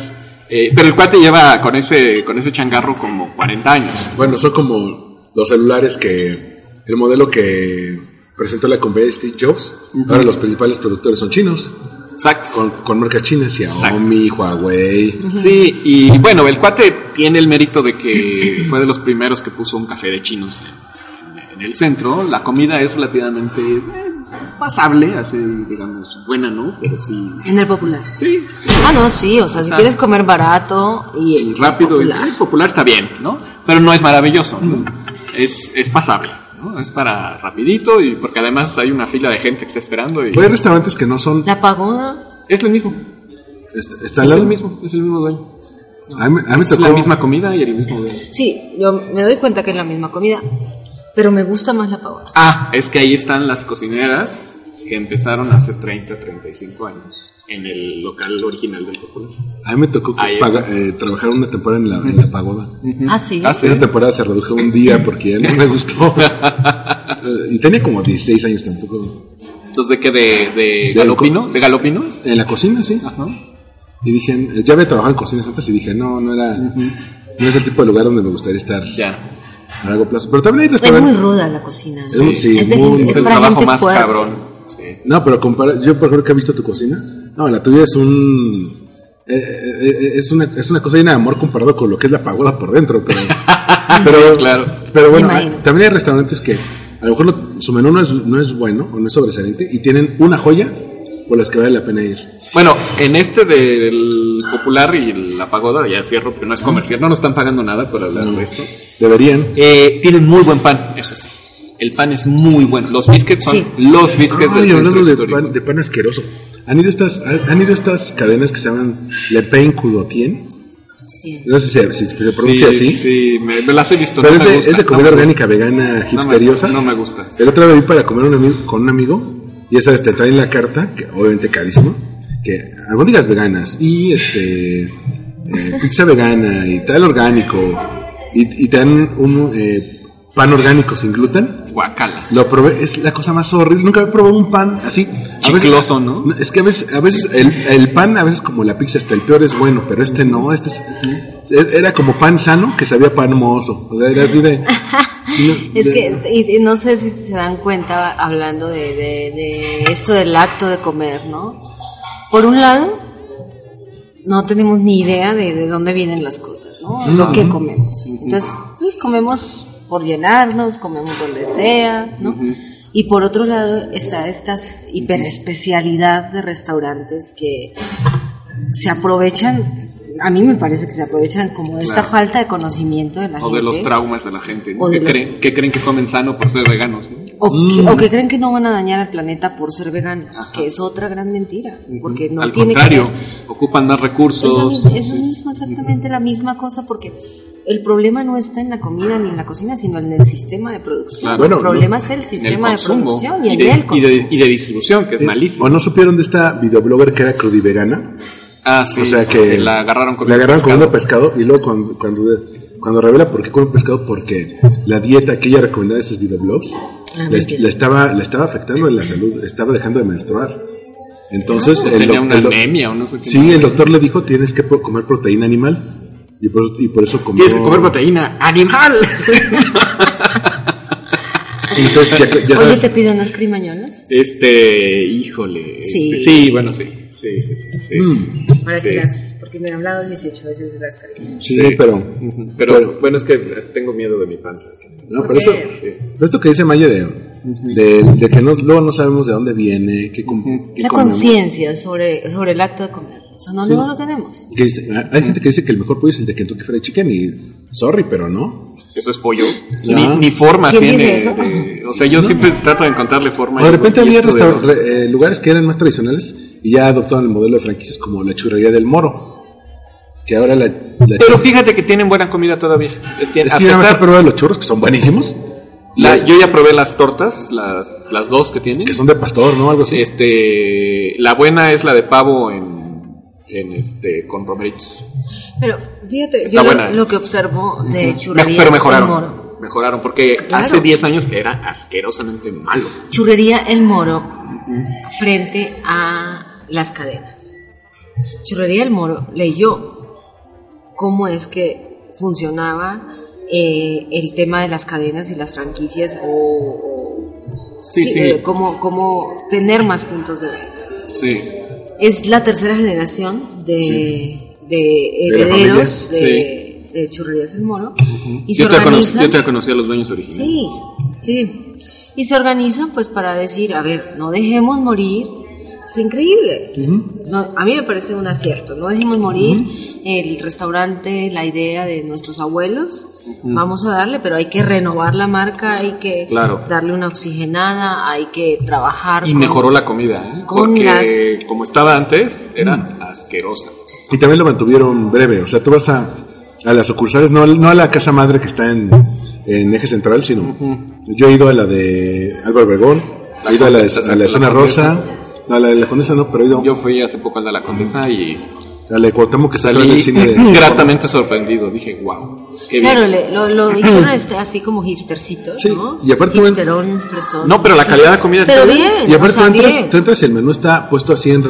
Eh, pero el cuate lleva con ese, con ese changarro como 40 años. Bueno, son como los celulares que el modelo que presentó la compañía Steve Jobs. Ahora los principales productores son chinos, Exacto. con, con marcas chinas, Xiaomi, Huawei. Sí, y bueno, el cuate tiene el mérito de que fue de los primeros que puso un café de chinos en, en- en el centro. La comida es relativamente eh, pasable, así digamos, buena, ¿no? Pero sí. En el popular. Sí, Ah, no, sí, o sea, si sea, quieres comer barato y, y rápido y popular. y popular está bien, ¿no? Pero no es maravilloso, ¿no? es, es pasable, ¿no? Es para rapidito y porque además hay una fila de gente que está esperando y Hay restaurantes que no son. La pagoda. es lo mismo. Está, está Es el mismo, es el mismo dueño. A mí, a mí Es tocó. la misma comida y el mismo dueño. Sí, yo me doy cuenta que es la misma comida. Pero me gusta más la pagoda. Ah, es que ahí están las cocineras que empezaron hace 30, 35 años en el local original del Popular. A mí me tocó paga- eh, trabajar una temporada en la, en la pagoda. Ah, sí. Ah, sí. Esa temporada se redujo un día porque ya no me gustó. Y tenía como 16 años tampoco. Entonces, ¿de qué? ¿De, de Galopino? ¿De Galopino? En la cocina, sí. Ajá. Y dije, ya había trabajado en cocinas antes y dije, no, no era, no es el tipo de lugar donde me gustaría estar Ya. A largo plazo. Pero también hay Es restaurantes. muy ruda la cocina. Es muy- sí, es de muy- gente- Es es el para trabajo gente más fuerte. cabrón. Sí. No, pero compara, yo por ejemplo que he visto tu cocina, no, la tuya es un... eh, eh, eh, es, una, es una cosa llena de amor comparado con lo que es la pagoda por dentro, pero... pero, claro. pero bueno, hay- también hay restaurantes que a lo mejor lo- su menú no es, no es bueno o no es sobresaliente y tienen una joya por las que vale la pena ir. Bueno, en este del Popular y la Pagoda, ya cierro, pero no es comercial, no nos están pagando nada por hablar de esto. Deberían. Eh, tienen muy buen pan, eso sí. El pan es muy bueno. Los biscuits son Sí. los biscuits Ay, del hablando centro de histórico. pan, de pan asqueroso. ¿Han ido estas, han, han ido estas cadenas que se llaman Le Pain Cudotien? Sí. No sé si, si se pronuncia sí, así. Sí, me, me las he visto. Pero no es, me de, gusta, es de no comida me orgánica, vegana, gusta. No me- hipsteriosa. No me gusta. El otro día vi para comer un con un amigo y ya sabes, te traen la carta, que obviamente carísimo, que albóndigas veganas y este eh, pizza vegana y tal orgánico y, y te dan un eh, pan orgánico sin gluten. Guacala. Lo probé, es la cosa más horrible. Nunca había probado un pan así. A veces- Chicloso, ¿no? Es que a veces, a veces el, el pan, a veces como la pizza, hasta el peor es bueno, pero este no, este es, es- era como pan sano que sabía pan mozo. O sea, era así de. Es que, y, y no sé si se dan cuenta hablando de, de- de esto del acto de comer, ¿no? Por un lado, no tenemos ni idea de, de dónde vienen las cosas, ¿no? Lo que comemos. Entonces, pues comemos por llenarnos, comemos donde sea, ¿no? Y por otro lado está esta hiperespecialidad de restaurantes que se aprovechan, a mí me parece que se aprovechan como de esta Claro. falta de conocimiento de la O gente. de los traumas de la gente, ¿no? O de que, los- creen, que creen que comen sano por ser veganos. ¿no? O, que, o que creen que no van a dañar al planeta por ser veganos, que es otra gran mentira, porque no Al tiene contrario, que ocupan más Es, la recursos. es lo sí. mismo, exactamente la misma cosa, porque el problema no está en la comida ni en la cocina, sino en el sistema de producción. Claro. Bueno, el problema no. es el sistema de producción y, y en de, el y, consumo. de, y de distribución, que es malísimo. ¿O no supieron de esta videoblogger que era crudivegana? Ah, sí. o sea que. la agarraron con La agarraron comiendo pescado. pescado y luego cuando, cuando, cuando revela por qué come pescado, porque la dieta que ella recomendaba de esos videoblogs Ah, le, le estaba, le estaba afectando en la salud, estaba dejando de menstruar. Entonces, el, Tenía doc- una el doc- anemia o no sé qué. Sí, el doctor le dijo tienes que comer proteína animal. Y por, y por eso comió. Tienes que comer proteína animal. Entonces, ya, ya Oye, sabes, te pido unas crimañolas Este, híjole. Sí. este, sí, bueno, sí. Sí, sí, sí. sí. Mm, para que Sí. las, porque me han hablado 18 veces de las crimañolas. sí, Sí. pero. Pero, Pero- bueno, es que tengo miedo de mi panza. No, pero eso. Sí. pero esto que dice Maya de, de, de que no, luego no sabemos de dónde viene, qué, La conciencia sobre, sobre el acto de comer. O sea, no, no lo tenemos. Que dice- hay gente que dice que el mejor pollo es el de Kentucky Fried Chicken y sorry, pero no. Eso es pollo. Ya. Ni, ni forma ¿Quién tiene. dice eso? eh, o sea, yo siempre trato de encontrarle forma. O de repente había de eh, lugares que eran más tradicionales y ya adoptaron el modelo de franquicias como la churrería del Moro. Que ahora la, la Pero fíjate que tienen buena comida todavía. Eh, es que ya no pesar- los churros, que son buenísimos. la- La- yo ya probé las tortas, las, las dos que tienen. que son de pastor, ¿no? Algo así. Este, la buena es la de pavo en, en este, con romeritos. Pero fíjate, Está yo lo, ¿eh? lo que observo de Me- churrería pero El mejoraron. Moro. Mejoraron, porque Claro. hace 10 años que era asquerosamente malo. Churrería El Moro frente a las cadenas. Churrería El Moro leyó cómo es que funcionaba eh, el tema de las cadenas y las franquicias o, o- Sí, sí. eh, cómo, cómo tener más puntos de venta. Sí. Es la tercera generación de, de herederos de, de Churrerías El Moro y se Yo te, conocí, organizan. yo te conocí a los dueños originales. Sí, sí. Y se organizan pues para decir, a ver, no dejemos morir. Está increíble. No, a mí me parece un acierto. No dejemos morir el restaurante, la idea de nuestros abuelos. Vamos a darle, pero hay que renovar la marca, hay que Claro. darle una oxigenada, hay que trabajar. Y con- mejoró la comida, ¿eh? con porque las- como estaba antes, era asquerosa. Y también lo mantuvieron breve. O sea, tú vas a, a las sucursales, no, no a la casa madre que está en, en eje central, sino yo he ido a la de Álvaro Obregón, he ido a la de, a la de La Zona. Rosa, a la de la Condesa no, pero he ido Yo fui hace poco al de la Condesa y a la de Cuauhtémoc que salí del cine de... gratamente sorprendido. Dije, wow. Qué bien. Claro, le- lo, lo hicieron este, así como hipstercito, Sí, ¿no? y aparte Hipsterón, fresón. No, pero la calidad de la comida Pero está bien, Y o aparte sea, tú, entras, bien. tú entras y el menú está puesto así en,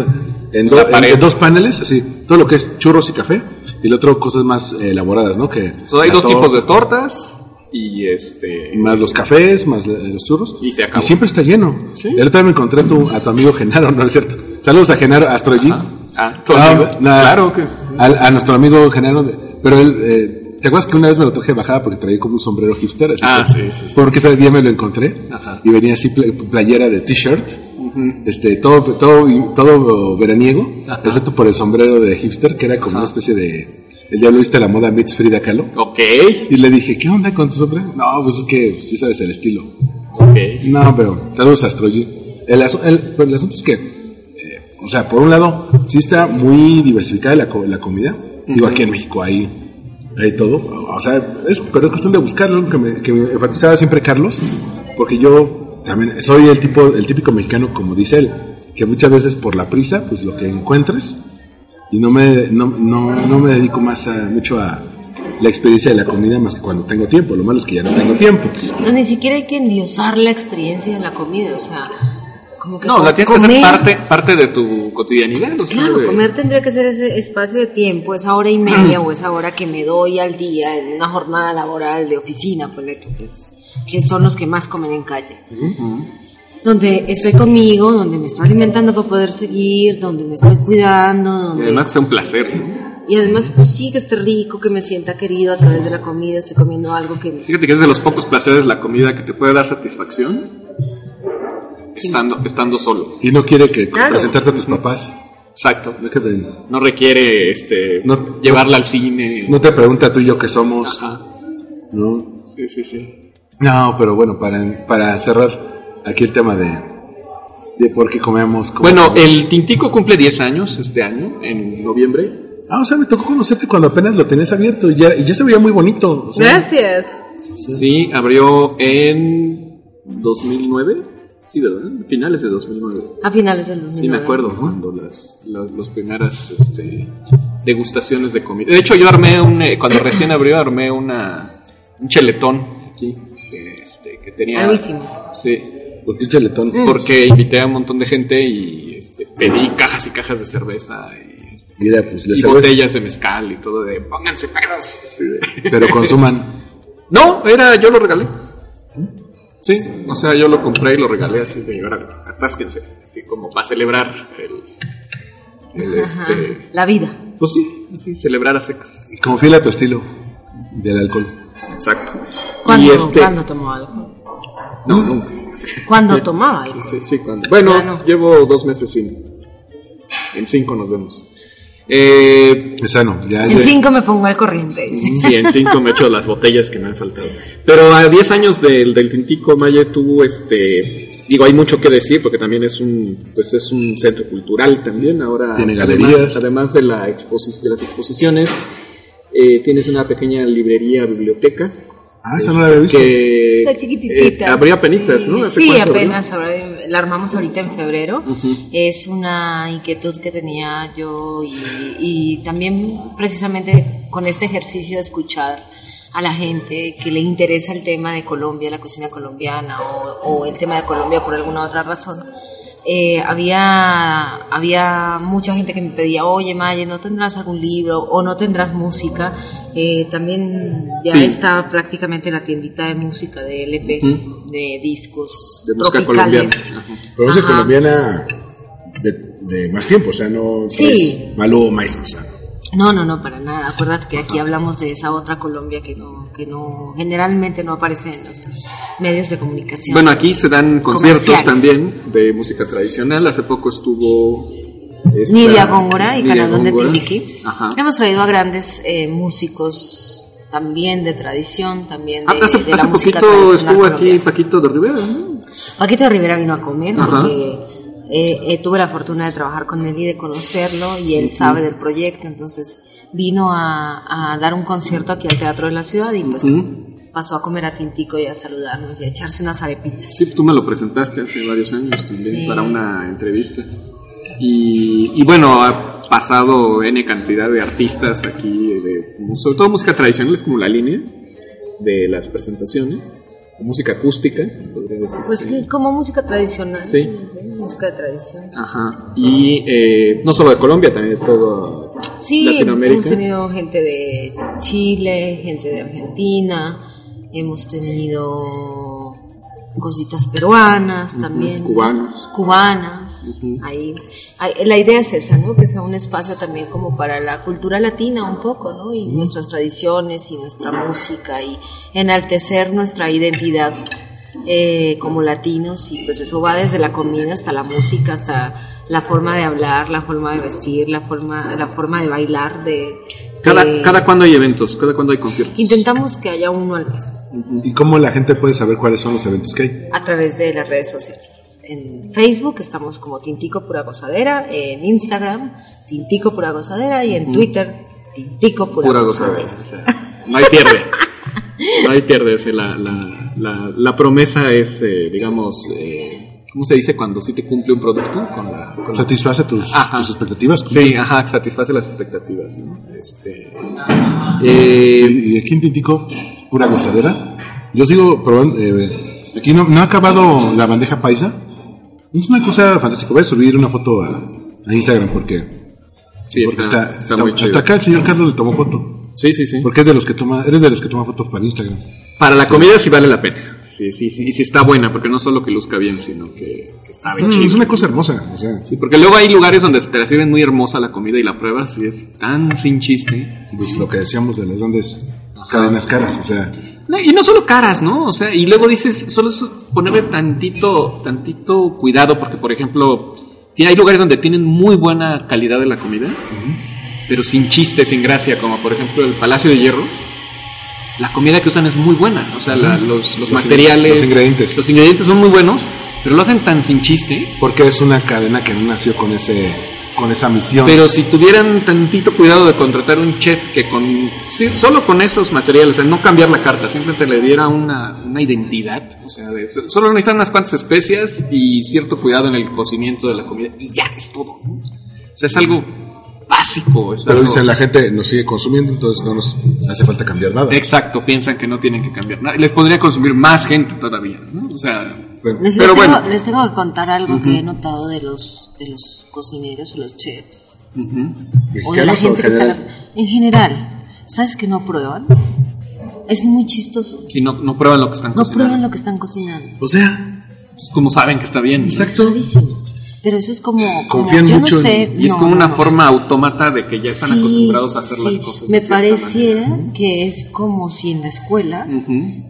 en, do- La en- dos paneles, así, todo lo que es churros y café, y el otro cosas más eh, elaboradas, ¿no? Que Entonces, hay la dos tipos de tortas y este... Más los cafés, más los churros. Y se acabó. siempre está lleno. Sí. El otro día me encontré a tu, a tu amigo Genaro, no es cierto. Saludos a Genaro Astro G. Ah, Ah. Claro que sí. a, a nuestro amigo Genaro, pero él, eh, ¿te acuerdas que una vez me lo traje de bajada porque traía como un sombrero hipster? Así Ah, que- sí, sí, sí. Porque ese día me lo encontré Ajá. y venía así pla- playera de t-shirt, este, todo, todo, todo veraniego, Ajá. excepto por el sombrero de hipster, que era como una especie de, el diablo viste la moda meets Frida Kahlo. Ok, Y le dije, ¿qué onda con tu sombrero? No, pues es que sí sabes el estilo. ok. No, pero saludos a. El, asu- el, pero el asunto es que, eh, o sea, por un lado, sí está muy diversificada la, co- la comida. Digo, aquí en México hay, hay todo. O sea, es, pero es cuestión de buscarlo, que me, que me enfatizaba siempre Carlos, porque yo también soy el tipo, el típico mexicano, como dice él, que muchas veces por la prisa, pues lo que encuentres, y no me, no, no, no me dedico más a, mucho a la experiencia de la comida más que cuando tengo tiempo. Lo malo es que ya no tengo tiempo. Pero ni siquiera hay que endiosar la experiencia de la comida, o sea, como que No, la tienes que hacer parte, parte de tu cotidianidad. o sea, Claro, comer tendría que ser ese espacio de tiempo, esa hora y media o esa hora que me doy al día en una jornada laboral de oficina, ponle tú, que, es- que son los que más comen en calle. Donde estoy conmigo, donde me estoy alimentando para poder seguir, donde me estoy cuidando, Y donde... además que sea un placer. ¿no? Y además, pues sí, que esté rico, que me sienta querido a través de la comida, estoy comiendo algo que me... Fíjate que es de los pocos placeres la comida que te puede dar satisfacción estando, estando solo. Y no quiere que Claro. presentarte a tus papás. Exacto. No, que requiere este No- llevarla al cine. no te pregunta tú y yo qué somos. Ajá. ¿no? Sí, sí, sí. No, pero bueno, para, para cerrar aquí el tema de, de por qué comemos. cómo Bueno, comemos. el Tintico cumple 10 años este año, en noviembre. Ah, o sea, me tocó conocerte cuando apenas lo tenías abierto y ya, y ya se veía muy bonito. o sea, Gracias. Sí, abrió en 2009. Sí, ¿verdad? Finales de 2009. A finales del 2009. Sí, me acuerdo cuando las, las, las primeras este, degustaciones de comida. De hecho, yo armé un, eh, cuando recién abrió, armé una, un cheletón aquí, que, este, que tenía... Hicimos. Sí, ¿Por qué cheletón? porque invité a un montón de gente y este, pedí cajas y cajas de cerveza y, este, Mira, pues y sabes, botellas de mezcal y todo de pónganse pedos. Sí, de- pero consuman. No, era, yo lo regalé. Sí, o sea, yo lo compré y lo regalé así de ahora, atásquense, así como para celebrar el, este, La vida. pues sí, así celebrar a secas. Como fiel a tu estilo del alcohol. Exacto. ¿Cuándo, y este, ¿cuándo tomó algo? no, nunca. ¿Cuándo tomaba algo? Sí, sí, cuando. Bueno, no. llevo dos meses sin. En cinco nos vemos. Eh, Es sano. Ya, En cinco me pongo al corriente. Sí, en cinco me echo las botellas que me han faltado. Pero a 10 años del, del Tintico, Maye, tú, este, digo, hay mucho que decir porque también es un, pues es un centro cultural también. Ahora, Tiene además- galerías. Además, de, la exposi- de las exposiciones, eh, tienes una pequeña librería, biblioteca. Ah, esa no la había visto. Que Está chiquititita. eh, abría penitas, Sí. ¿no? ¿Hace Sí, cuánto apenas. ahora, la armamos ahorita en febrero. Es una inquietud que tenía yo y, y también precisamente con este ejercicio de escuchar a la gente que le interesa el tema de Colombia, la cocina colombiana o, o el tema de Colombia por alguna otra razón. Eh, había, había mucha gente que me pedía, oye Maye, ¿no tendrás algún libro o no tendrás música? Eh, también ya Sí. está prácticamente la tiendita de música, de LPs, de discos De música tropicales. colombiana. Ajá. Pero es Ajá. colombiana de, de más tiempo, o sea, no Sí. Malú o Maíz, o sea. No, no, no, para nada. Acuérdate que aquí hablamos de esa otra Colombia que no, que no, generalmente no aparece en los medios de comunicación. Bueno, aquí se dan conciertos también de música tradicional. Hace poco estuvo. esta- Nidia Góngora y Canadón de. Hemos traído a grandes eh, músicos también de tradición, también de, Ah, hace, de la hace música poquito estuvo aquí. Paquito de Rivera, ¿no? Paquito Rivera vino a comer Ajá. porque eh, eh, tuve la fortuna de trabajar con él y de conocerlo y él sabe del proyecto, entonces vino a, a dar un concierto aquí al Teatro de la Ciudad y pues pasó a comer a Tintico y a saludarnos y a echarse unas arepitas. Sí, tú me lo presentaste hace varios años también Sí. para una entrevista. Y, y bueno, ha pasado N cantidad de artistas aquí, de, sobre todo música tradicional, es como la línea de las presentaciones. Música acústica, podría decirse. Pues sí, como música tradicional. Sí. ¿eh? Música de tradición. Ajá. Y eh, no solo de Colombia, también de todo Sí, Latinoamérica. hemos tenido gente de Chile, gente de Argentina, hemos tenido cositas peruanas también. cubanos. Cubanas. Ujú. ahí, ahí- la idea es esa, ¿no? Que sea un espacio también como para la cultura latina un poco, ¿no? Y nuestras tradiciones y nuestra música y enaltecer nuestra identidad eh, como latinos y pues eso va desde la comida hasta la música, hasta la forma de hablar, la forma de vestir, la forma, la forma de bailar, de... Cada, cada cuando hay eventos, cada cuando hay conciertos. Intentamos que haya uno al mes ¿Y cómo la gente puede saber cuáles son los eventos que hay? a través de las redes sociales. En Facebook estamos como Tintico Pura Gozadera, en Instagram Tintico Pura Gozadera y en Twitter Tintico Pura, Pura Gozadera. gozadera. o sea, no hay pierde. No hay pierde. la, la, la, la promesa es, eh, digamos, eh, ¿cómo se dice cuando sí te cumple un producto? Con la, con la- ¿Satisface tus, tus expectativas? Sí, ajá, satisface las expectativas. ¿no? Este, eh, Y aquí en Tintico, pura gozadera. Yo sigo probando. eh, aquí no, no ha acabado la bandeja paisa. Es una cosa fantástica. Voy a subir una foto a, a Instagram porque, sí, porque está, está, está está- muy chido. hasta acá el señor Carlos le tomó foto. Sí, sí, sí. Porque es de los que toma, eres de los que toma fotos para Instagram. Para la comida sí vale la pena. Sí, sí, sí. Y sí está buena, porque no solo que luzca bien, sino que, que sabe Mm, chido. es una cosa hermosa. O sea, Sí, porque luego hay lugares donde se te la sirven muy hermosa la comida y la pruebas y es tan sin chiste. pues lo que decíamos de las grandes cadenas caras. O sea, y no solo caras, ¿no? O sea, y luego dices, solo es ponerle tantito, tantito cuidado, porque por ejemplo, hay lugares donde tienen muy buena calidad de la comida, pero sin chiste, sin gracia, como por ejemplo el Palacio de Hierro. La comida que usan es muy buena, o sea, la- los, los Los materiales, los ingredientes. los ingredientes son muy buenos, pero lo hacen tan sin chiste. porque es una cadena que no nació con ese, con esa misión. Pero si tuvieran tantito cuidado de contratar un chef que con sí, solo con esos materiales, o sea, no cambiar la carta, simplemente le diera una, una identidad, o sea, de- solo necesitan unas cuantas especias y cierto cuidado en el cocimiento de la comida y ya es todo. O sea, es algo básico. Es Pero algo- dicen, la gente nos sigue consumiendo, entonces no nos hace falta cambiar nada. Exacto, piensan que no tienen que cambiar nada. Les podría consumir más gente todavía, ¿no? O sea, Bueno, Les, Pero les tengo, bueno. les tengo que contar algo que he notado de los, de los cocineros o los chefs. O de la ¿Mexicanos o gente que general? está... En general, ¿sabes que no prueban? Es muy chistoso. si no, no prueban lo que están No cocinando. prueban lo que están cocinando. O sea, Es como saben que está bien. ¿no? exacto. Pero eso es como... como- Confían yo mucho no en- sé... Y es no, como no, una no. forma autómata de que ya están Sí, acostumbrados a hacer las sí. cosas. Me pareciera manera. que es como si en la escuela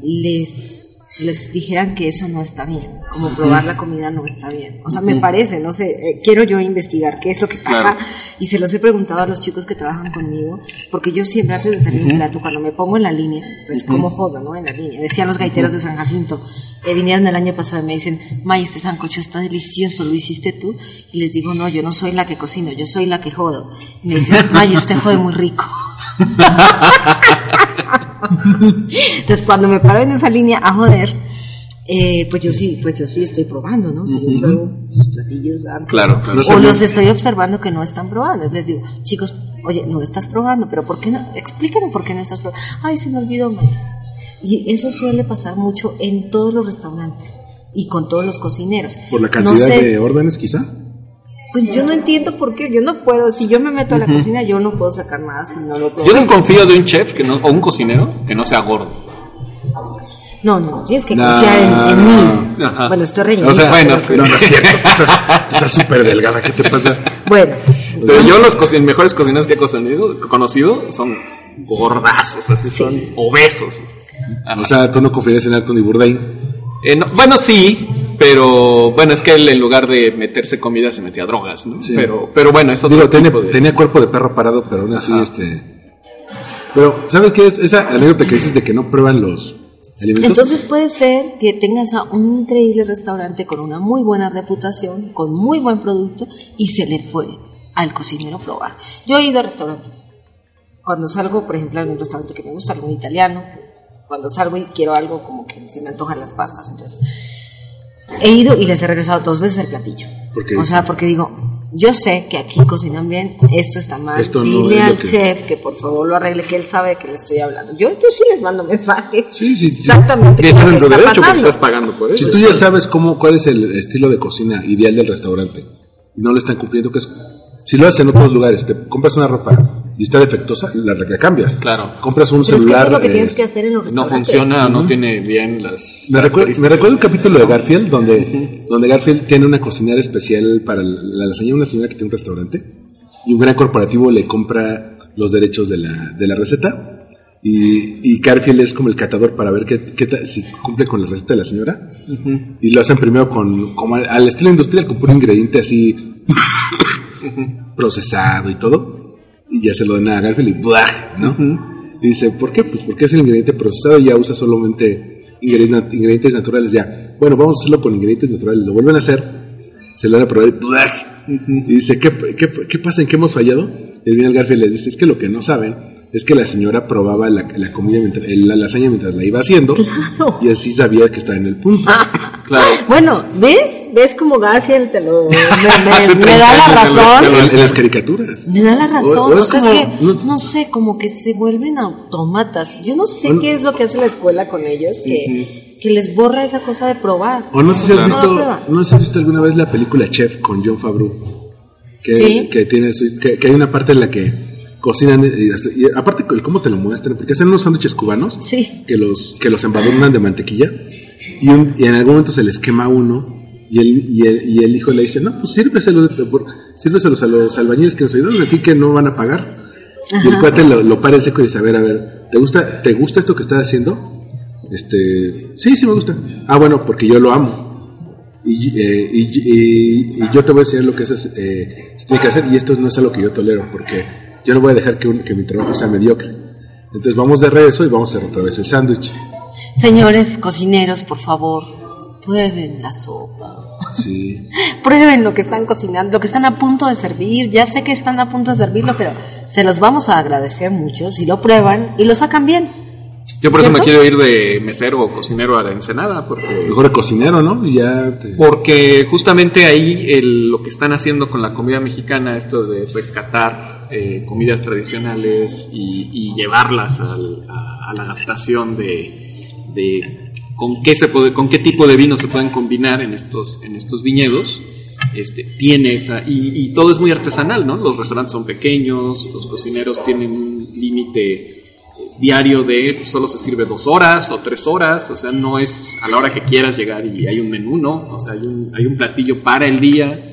les les dijeran que eso no está bien, como probar la comida no está bien. O sea, me parece, no sé, eh, quiero yo investigar qué es lo que pasa Claro. y se los he preguntado a los chicos que trabajan conmigo, porque yo siempre antes de salir un plato, cuando me pongo en la línea, pues como jodo, ¿no? En la línea. Decían los gaiteros de San Jacinto, eh, vinieron el año pasado y me dicen, May, este sancocho está delicioso, ¿lo hiciste tú? Y les digo, no, yo no soy la que cocino, yo soy la que jodo. Y me dicen, May, usted jode muy rico. Entonces, cuando me paro en esa línea a joder, eh, pues yo sí, pues yo sí estoy probando, ¿no? O sea, yo pruebo los platillos antes. Claro, claro. O los estoy observando que no están probando. Les digo, chicos, oye, no estás probando, pero ¿por qué no? Explícame por qué no estás probando. Ay, se me olvidó, May. Y eso suele pasar mucho en todos los restaurantes y con todos los cocineros. Por la No cantidad sé de órdenes, quizá. Pues yo no entiendo por qué. Yo no puedo, si yo me meto a la cocina, yo no puedo sacar nada si no lo pruebo. Yo desconfío de un chef que no, o un cocinero que no sea gordo. No, no, tienes que No. confiar en, en mí. Bueno, estoy rellenita. O sea, bueno, sí. no, no es cierto. Estás súper delgada. ¿Qué te pasa? Bueno, Pero yo los cocin- mejores cocineros que he conocido, conocido son gordazos, así son obesos. Ajá. O sea, tú no confiarías en Alton y Bourdain. Eh, no, bueno, sí, pero bueno, es que él en lugar de meterse comida se metía drogas, ¿no? Sí. Pero, pero bueno, eso Digo, tenía, tenía cuerpo de perro parado, pero aún así, este. Pero, ¿sabes qué es? Esa anécdota que dices de que no prueban los alimentos. entonces puede ser que tengas a un increíble restaurante con una muy buena reputación, con muy buen producto, y se le fue al cocinero probar. Yo he ido a restaurantes. Cuando salgo, por ejemplo, a un restaurante que me gusta, algún italiano, cuando salgo y quiero algo, como que se me antojan las pastas. Entonces, he ido y les he regresado dos veces el platillo. ¿Por qué o sea, porque digo, yo sé que aquí cocinan bien, esto está mal. Esto no Dile es al que- chef que por favor lo arregle, que él sabe de qué le estoy hablando. Yo, yo sí les mando mensaje. Sí, sí, sí. Exactamente. Y qué estás es en lo tu que está derecho porque estás pagando por Si eso. tú ya sabes cómo, cuál es el estilo de cocina ideal del restaurante y no lo están cumpliendo, que es, si lo haces en otros lugares, te compras una ropa y está defectuosa, la, la cambias. Claro. Compras un Pero es que celular. eso es lo que tienes que hacer en los No funciona, no tiene bien las. Me recuerda, me recuerda un capítulo de Garfield donde, donde Garfield tiene una cocinera especial para la lasaña, una señora que tiene un restaurante y un gran corporativo le compra los derechos de la, de la receta y, y Garfield es como el catador para ver qué, qué ta- si cumple con la receta de la señora y lo hacen primero con como al, al estilo industrial con puro ingrediente así procesado y todo y ya se lo dan a Garfield y ¡buah! ¿no? Y dice, ¿por qué? Pues porque es el ingrediente procesado y ya usa solamente ingredientes, ingredientes naturales ya. Bueno, vamos a hacerlo con ingredientes naturales. Lo vuelven a hacer, se lo van a probar y ¡buah! Y dice, ¿qué, qué, qué pasa? ¿En qué hemos fallado? Y viene el Garfield y les dice, es que lo que no saben es que la señora probaba la, la comida, mientras, la lasaña mientras la iba haciendo y así sabía que estaba en el punto. Claro. Bueno, ¿ves? ¿Ves como Garfield te lo, me, me- Hace me 30 da la razón? En, en las caricaturas. Me da la razón, O- o, sea, como- es que, no sé, como que se vuelven autómatas. Yo no sé Bueno. qué es lo que hace la escuela con ellos, que, que les borra esa cosa de probar. O no sé si has visto, no sé si has visto alguna vez la película Chef con John Favreau. Que, Sí. que tiene su- que, que hay una parte en la que cocinan y, hasta- y aparte el cómo te lo muestran, porque hacen unos sándwiches cubanos Sí. que los que los embadurnan de mantequilla y, un- y en algún momento se les quema uno y el, y el, y el hijo le dice, no, pues sírveselos, sírveselos a los albañiles que nos ayudaron aquí que no van a pagar. Y el cuate lo, lo para en seco y dice, a ver, a ver, ¿te gusta, ¿te gusta esto que estás haciendo? Este, sí, sí me gusta. Ah, bueno, porque yo lo amo. Y, eh, y, y- y yo te voy a enseñar lo que es, eh, se tiene que hacer y esto no es algo que yo tolero porque yo no voy a dejar que, un- que mi trabajo sea mediocre. Entonces vamos de regreso y vamos a hacer otra vez el sándwich. Señores cocineros, por favor, prueben la sopa. Sí. Prueben lo que están cocinando, lo que están a punto de servir. Ya sé que están a punto de servirlo, pero se los vamos a agradecer mucho si lo prueban y lo sacan bien. Yo por eso me quiero ir de mesero o cocinero a la Ensenada, porque Mejor el cocinero, ¿no? Y ya te- Porque justamente ahí el- lo que están haciendo con la comida mexicana, esto de rescatar eh, comidas tradicionales y, y llevarlas al- a, a la adaptación de, de con qué se puede, con qué tipo de vino se pueden combinar en estos, en estos viñedos, este, tiene esa, y, y todo es muy artesanal, ¿no? Los restaurantes son pequeños, los cocineros tienen un límite diario de pues, solo se sirve dos horas o tres horas, o sea, no es a la hora que quieras llegar y hay un menú, ¿no? O sea, hay un, hay un platillo para el día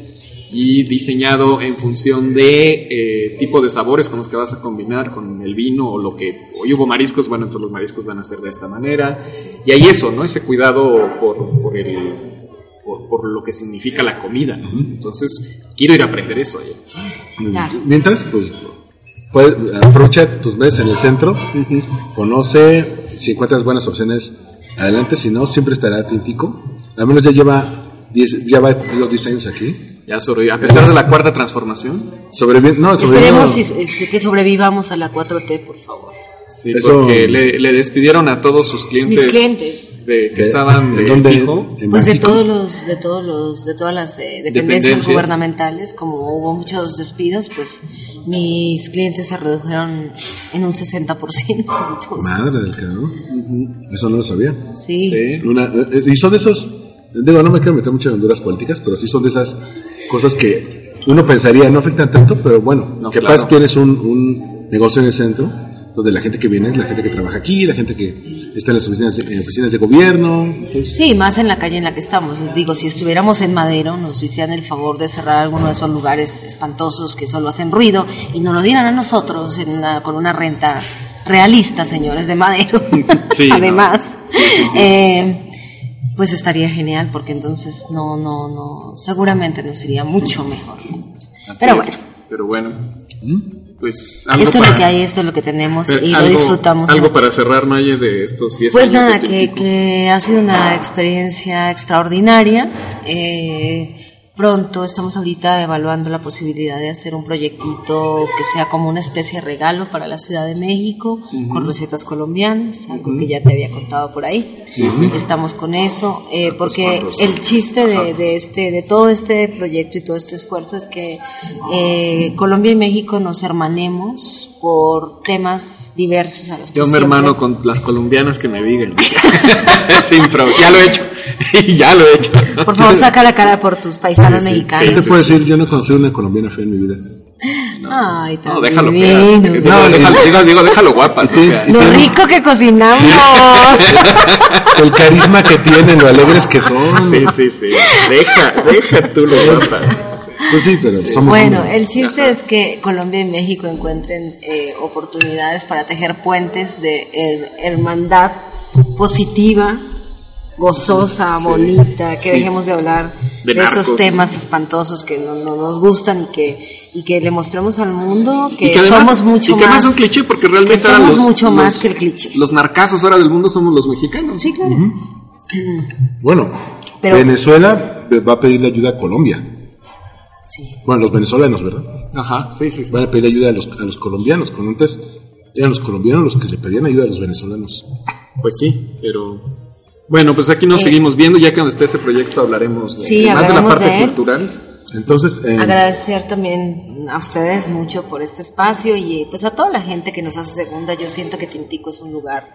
y diseñado en función de eh, tipo de sabores con los que vas a combinar con el vino o lo que hoy hubo mariscos, bueno, entonces los mariscos van a ser de esta manera y hay eso, ¿no? Ese cuidado por, por el por, por lo que significa la comida, ¿no? Entonces, quiero ir a aprender eso allá. Claro. Mientras, pues, puedes, aprovecha tus meses en el centro, conoce, si encuentras buenas opciones, adelante, si no, siempre estará Tintico. Al menos ya lleva 10, ya va a cumplir los 10 años aquí. Ya sobre, a pesar de la cuarta transformación, Sobrevive, no, sobrevivió- Esperemos si- si- que sobrevivamos a la 4T, por favor. Sí, Eso- porque le, le despidieron a todos sus clientes, Mis clientes. de, que ¿En- estaban de en dónde? fijo. ¿En Pues de todos los, de todos los, de todas las eh, dependencias, Dependencias. gubernamentales, como hubo muchos despidos, pues mis clientes se redujeron en un 60%. Entonces, Madre del cabrón. Eso no lo sabía. sí. Sí. Una- eh, y son de esos, digo, no me quiero meter mucho en honduras políticas, pero sí son de esas cosas que uno pensaría no afectan tanto, pero bueno, No, que claro. pasa tienes un, un negocio en el centro, donde la gente que viene es la gente que trabaja aquí, la gente que está en las oficinas, en oficinas de gobierno. entonces, Sí, más en la calle en la que estamos. Digo, si estuviéramos en Madero, nos hicieran el favor de cerrar alguno de esos lugares espantosos que solo hacen ruido y nos lo dieran a nosotros en una- con una renta realista, señores de Madero. Sí, no. Además, eh, pues estaría genial porque entonces no, no, no, seguramente nos iría mucho mejor. Así Pero es. bueno. Pero bueno, pues algo Esto es lo que hay, esto es lo que tenemos y lo algo- disfrutamos. Algo mucho. para cerrar, Maye, de estos 10 Pues nada, que, que ha sido una experiencia extraordinaria. Eh, pronto estamos ahorita evaluando la posibilidad de hacer un proyectito que sea como una especie de regalo para la Ciudad de México con recetas colombianas, algo que ya te había contado por ahí. Estamos con eso, eh, porque el chiste de, de este, de todo este proyecto y todo este esfuerzo es que eh, Colombia y México nos hermanemos por temas diversos a los que Yo me siempre- hermano con las colombianas que me digan. Sin pro- ya lo he hecho. ya lo he hecho. Por favor, saca la cara por tus paisanos ¿Qué mexicanos. te puedo decir? Yo no he conocido una colombiana fea en mi vida. Ay, tan No, déjalo divino. feas. Digo, déjalo, digo, digo, déjalo o sea. Lo rico que cocinamos. El carisma que tienen, lo alegres que son. Sí, sí, sí. Deja, deja tú lo guapas. Pues sí, pero somos Bueno, el chiste es que Colombia y México encuentren eh, oportunidades para tejer puentes de her- hermandad positiva, gozosa, bonita, que dejemos de hablar De de, esos narcos, temas espantosos que no, no nos gustan y que y que le mostremos al mundo que, Y que además- somos mucho y que más es un cliché porque realmente ahora somos los- mucho más los- que el cliché. Los narcazos ahora del mundo somos los mexicanos. Sí, claro. Bueno, Pero- Venezuela va a pedirle ayuda a Colombia. Sí. Bueno, los venezolanos, ¿verdad? Ajá, sí, sí. sí. Van a pedir ayuda a los, a los colombianos. Cuando antes eran los colombianos los que le pedían ayuda a los venezolanos. Pues sí, pero bueno, pues aquí nos Eh. seguimos viendo. Ya que cuando esté ese proyecto hablaremos de, Sí, de más de la parte de cultural. Entonces, eh, Agradecer también a ustedes mucho por este espacio y pues a toda la gente que nos hace segunda. Yo siento que Tintico es un lugar,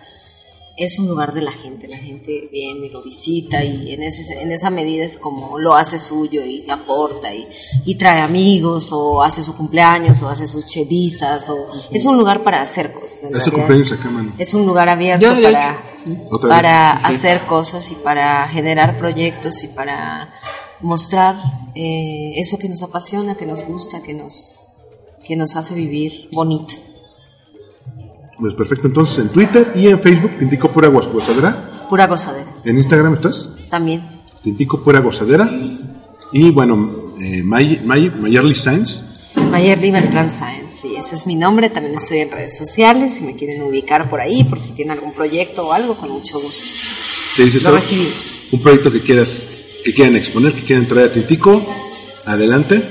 es un lugar de la gente. La gente viene y lo visita y en, ese, en esa medida es como lo hace suyo y aporta y, y trae amigos o hace su cumpleaños o hace sus chevisas o es un lugar para hacer cosas. en Hace realidad cumpleaños es- acá, mano. Es un lugar abierto Ya, ya, para, para sí. hacer cosas y para generar proyectos y para mostrar eh, eso que nos apasiona, que nos gusta, que nos, que nos hace vivir bonito. pues perfecto. Entonces, en Twitter y en Facebook, Tintico Pura Gozadera. Pura gozadera. En Instagram estás, También. Tintico Pura Gozadera. Y bueno, eh, May, May- Mayerly Sainz. Mayerly Beltrán Sáenz, sí, ese es mi nombre. También estoy en redes sociales, si me quieren ubicar por ahí, por si tienen algún proyecto o algo, con mucho gusto. Sí, sí, Lo sabes, recibimos. Un proyecto que quieras, que quieran exponer, que quieran traer a Tintico. Adelante.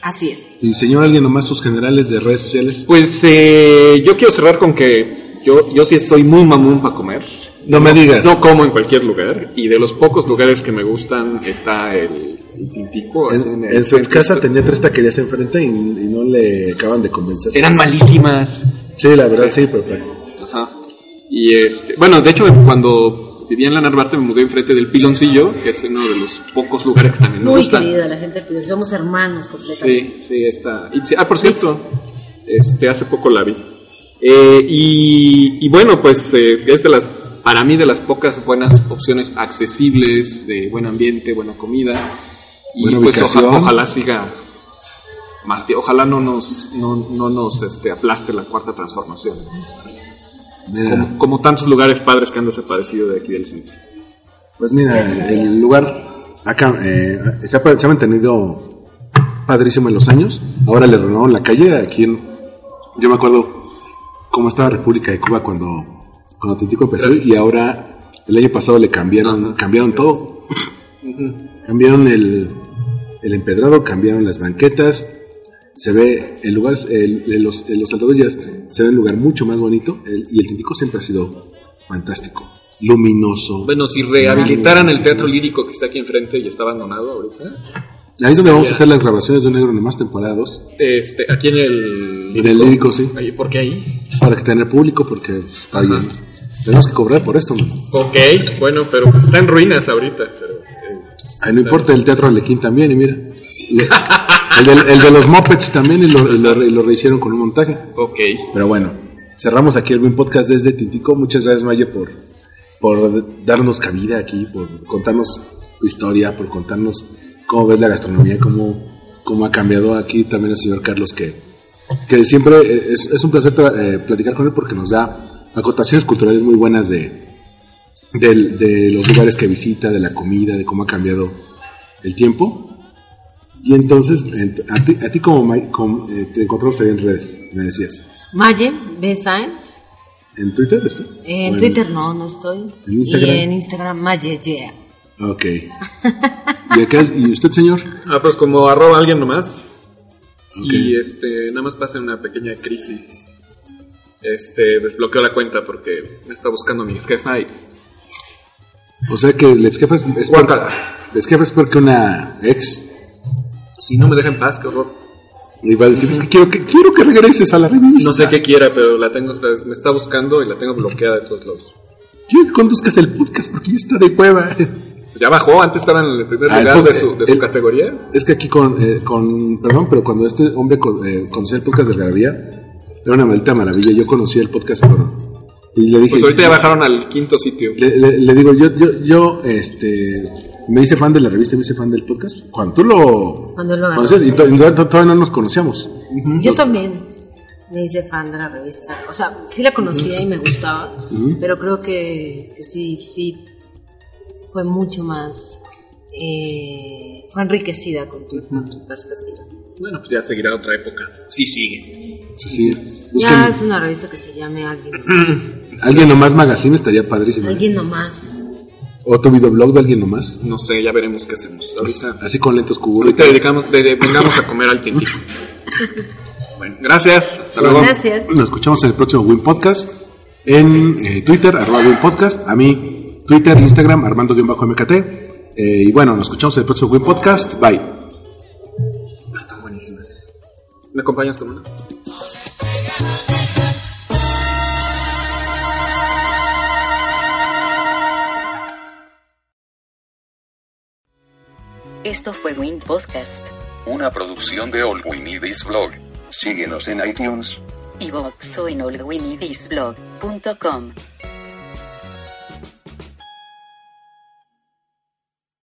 Así es. Y señor, alguien nomás sus generales de redes sociales. Pues eh, yo quiero cerrar con que yo, yo sí soy muy mamón para comer. No me digas. No como en cualquier lugar. Y de los pocos lugares que me gustan está el, el Tintico. En, el en su ex casa tenía tres taquerías enfrente y, y no le acaban de convencer. Eran malísimas. Sí, la verdad, sí, pero- Ajá. Y este, bueno, de hecho, cuando vivía en la Narvarte me mudé enfrente del Piloncillo, que es uno de los pocos lugares que también me Muy gustan. querida la gente, pues somos hermanos completamente. Sí, sí, está. y sí, ah, por cierto, este, hace poco la vi. Eh, y, y bueno, pues eh, es de las, para mí, de las pocas buenas opciones accesibles, de buen ambiente, buena comida. Y Buena pues oja- ojalá siga más ojalá no nos, no, no nos este, aplaste la cuarta transformación. mira, Como, como tantos lugares padres que han desaparecido de aquí del centro. pues mira, el lugar acá eh, se, ha, se ha mantenido padrísimo en los años. Ahora le renovaron la calle aquí en, yo me acuerdo cómo estaba República de Cuba cuando, cuando Tintico empezó Gracias. y ahora el año pasado le cambiaron, cambiaron todo. Cambiaron el, el empedrado, cambiaron las banquetas. Se ve el lugar, el, el- los, el- los se ve un lugar mucho más bonito el- y el Tintico siempre ha sido fantástico, luminoso. Bueno, si rehabilitaran el teatro lírico que está aquí enfrente y está abandonado ahorita, Ahí es donde vamos a hacer las grabaciones de Un Negro Nomás temporada 2, este, aquí en el En el lírico, sí. Ahí, ¿Por qué ahí? para que tener público porque está bien. Tenemos que cobrar por esto. man. Ok, bueno, pero pues está en ruinas ahorita. Pero, eh, no importa el Teatro Arlequín también y mira. Le- El de, el de los Muppets también y lo, y lo- y lo rehicieron con un montaje. ok. Pero bueno, cerramos aquí el buen podcast desde Tintico. Muchas gracias, Maye, por, por darnos cabida aquí, por contarnos tu historia, por contarnos cómo ves la gastronomía, cómo, cómo ha cambiado aquí también el señor Carlos, que, que siempre eh, es, es un placer eh, platicar con él porque nos da acotaciones culturales muy buenas de, del- de los lugares que visita, de la comida, de cómo ha cambiado el tiempo. Y entonces, ent- a ti, a ti como, eh, te encontramos también en redes, me decías. Maye B. Sáenz. ¿En Twitter está? En ¿O Twitter no, no estoy. ¿En Instagram? Y en Instagram Maye Yeah. Ok. ¿Y, acá, es- ¿Y usted, señor? Ah, pues como arroba alguien nomás. Ok. Y este, nada más pasa una pequeña crisis. Este, desbloqueo la cuenta porque me está buscando mi ex jefa y O sea que el ex jefe es, es peor, ex jefe es peor que una ex. si no me deja en paz, qué horror. Y va a decir, es que quiero que, quiero que regreses a la revista. No sé qué quiera, pero la tengo, me está buscando y la tengo bloqueada de todos lados. Quiero que conduzcas el podcast porque ya está de hueva. Ya bajó, antes estaba en el primer Ah, el lugar de su, de su categoría. Es que aquí con, eh, con perdón, pero cuando este hombre con, eh, el podcast de Garabía, era una maldita maravilla. Yo conocía el podcast, y le dije, Pues ahorita ya bajaron al quinto sitio. le, le- le digo, yo, yo, yo, este, me hice fan de la revista, me hice fan del podcast. Cuando tú lo Cuando lo conocías, y agarró, to- y to- todavía no nos conocíamos. Yo también me hice fan de la revista. O sea, sí la conocía y me gustaba, pero creo que, que sí, sí fue mucho más. eh, fue enriquecida con tu, con tu perspectiva. Bueno, pues ya seguirá otra época. Sí, sigue. Sí, sí. Ya es una revista que se llame Alguien Nomás. Alguien nomás magazine estaría padrísimo. Alguien Nomás. O tu videoblog de alguien nomás. No sé, ya veremos qué hacemos. Ahorita, Así con lentes cubos. ahorita dedicamos, de- de- vengamos a comer al tintico. Bueno, gracias. Hasta luego. Gracias. Nos escuchamos en el próximo Win Podcast. En eh, Twitter, arroba Win Podcast. A mí, Twitter, Instagram, Armando-MKT. Eh, y bueno, nos escuchamos en el próximo Win Podcast. Bye. ¿Me acompañas con una? Esto fue Win Podcast, Una producción de All We Need Is Blog. Síguenos en iTunes. y Vox o en allwinidisblog.com.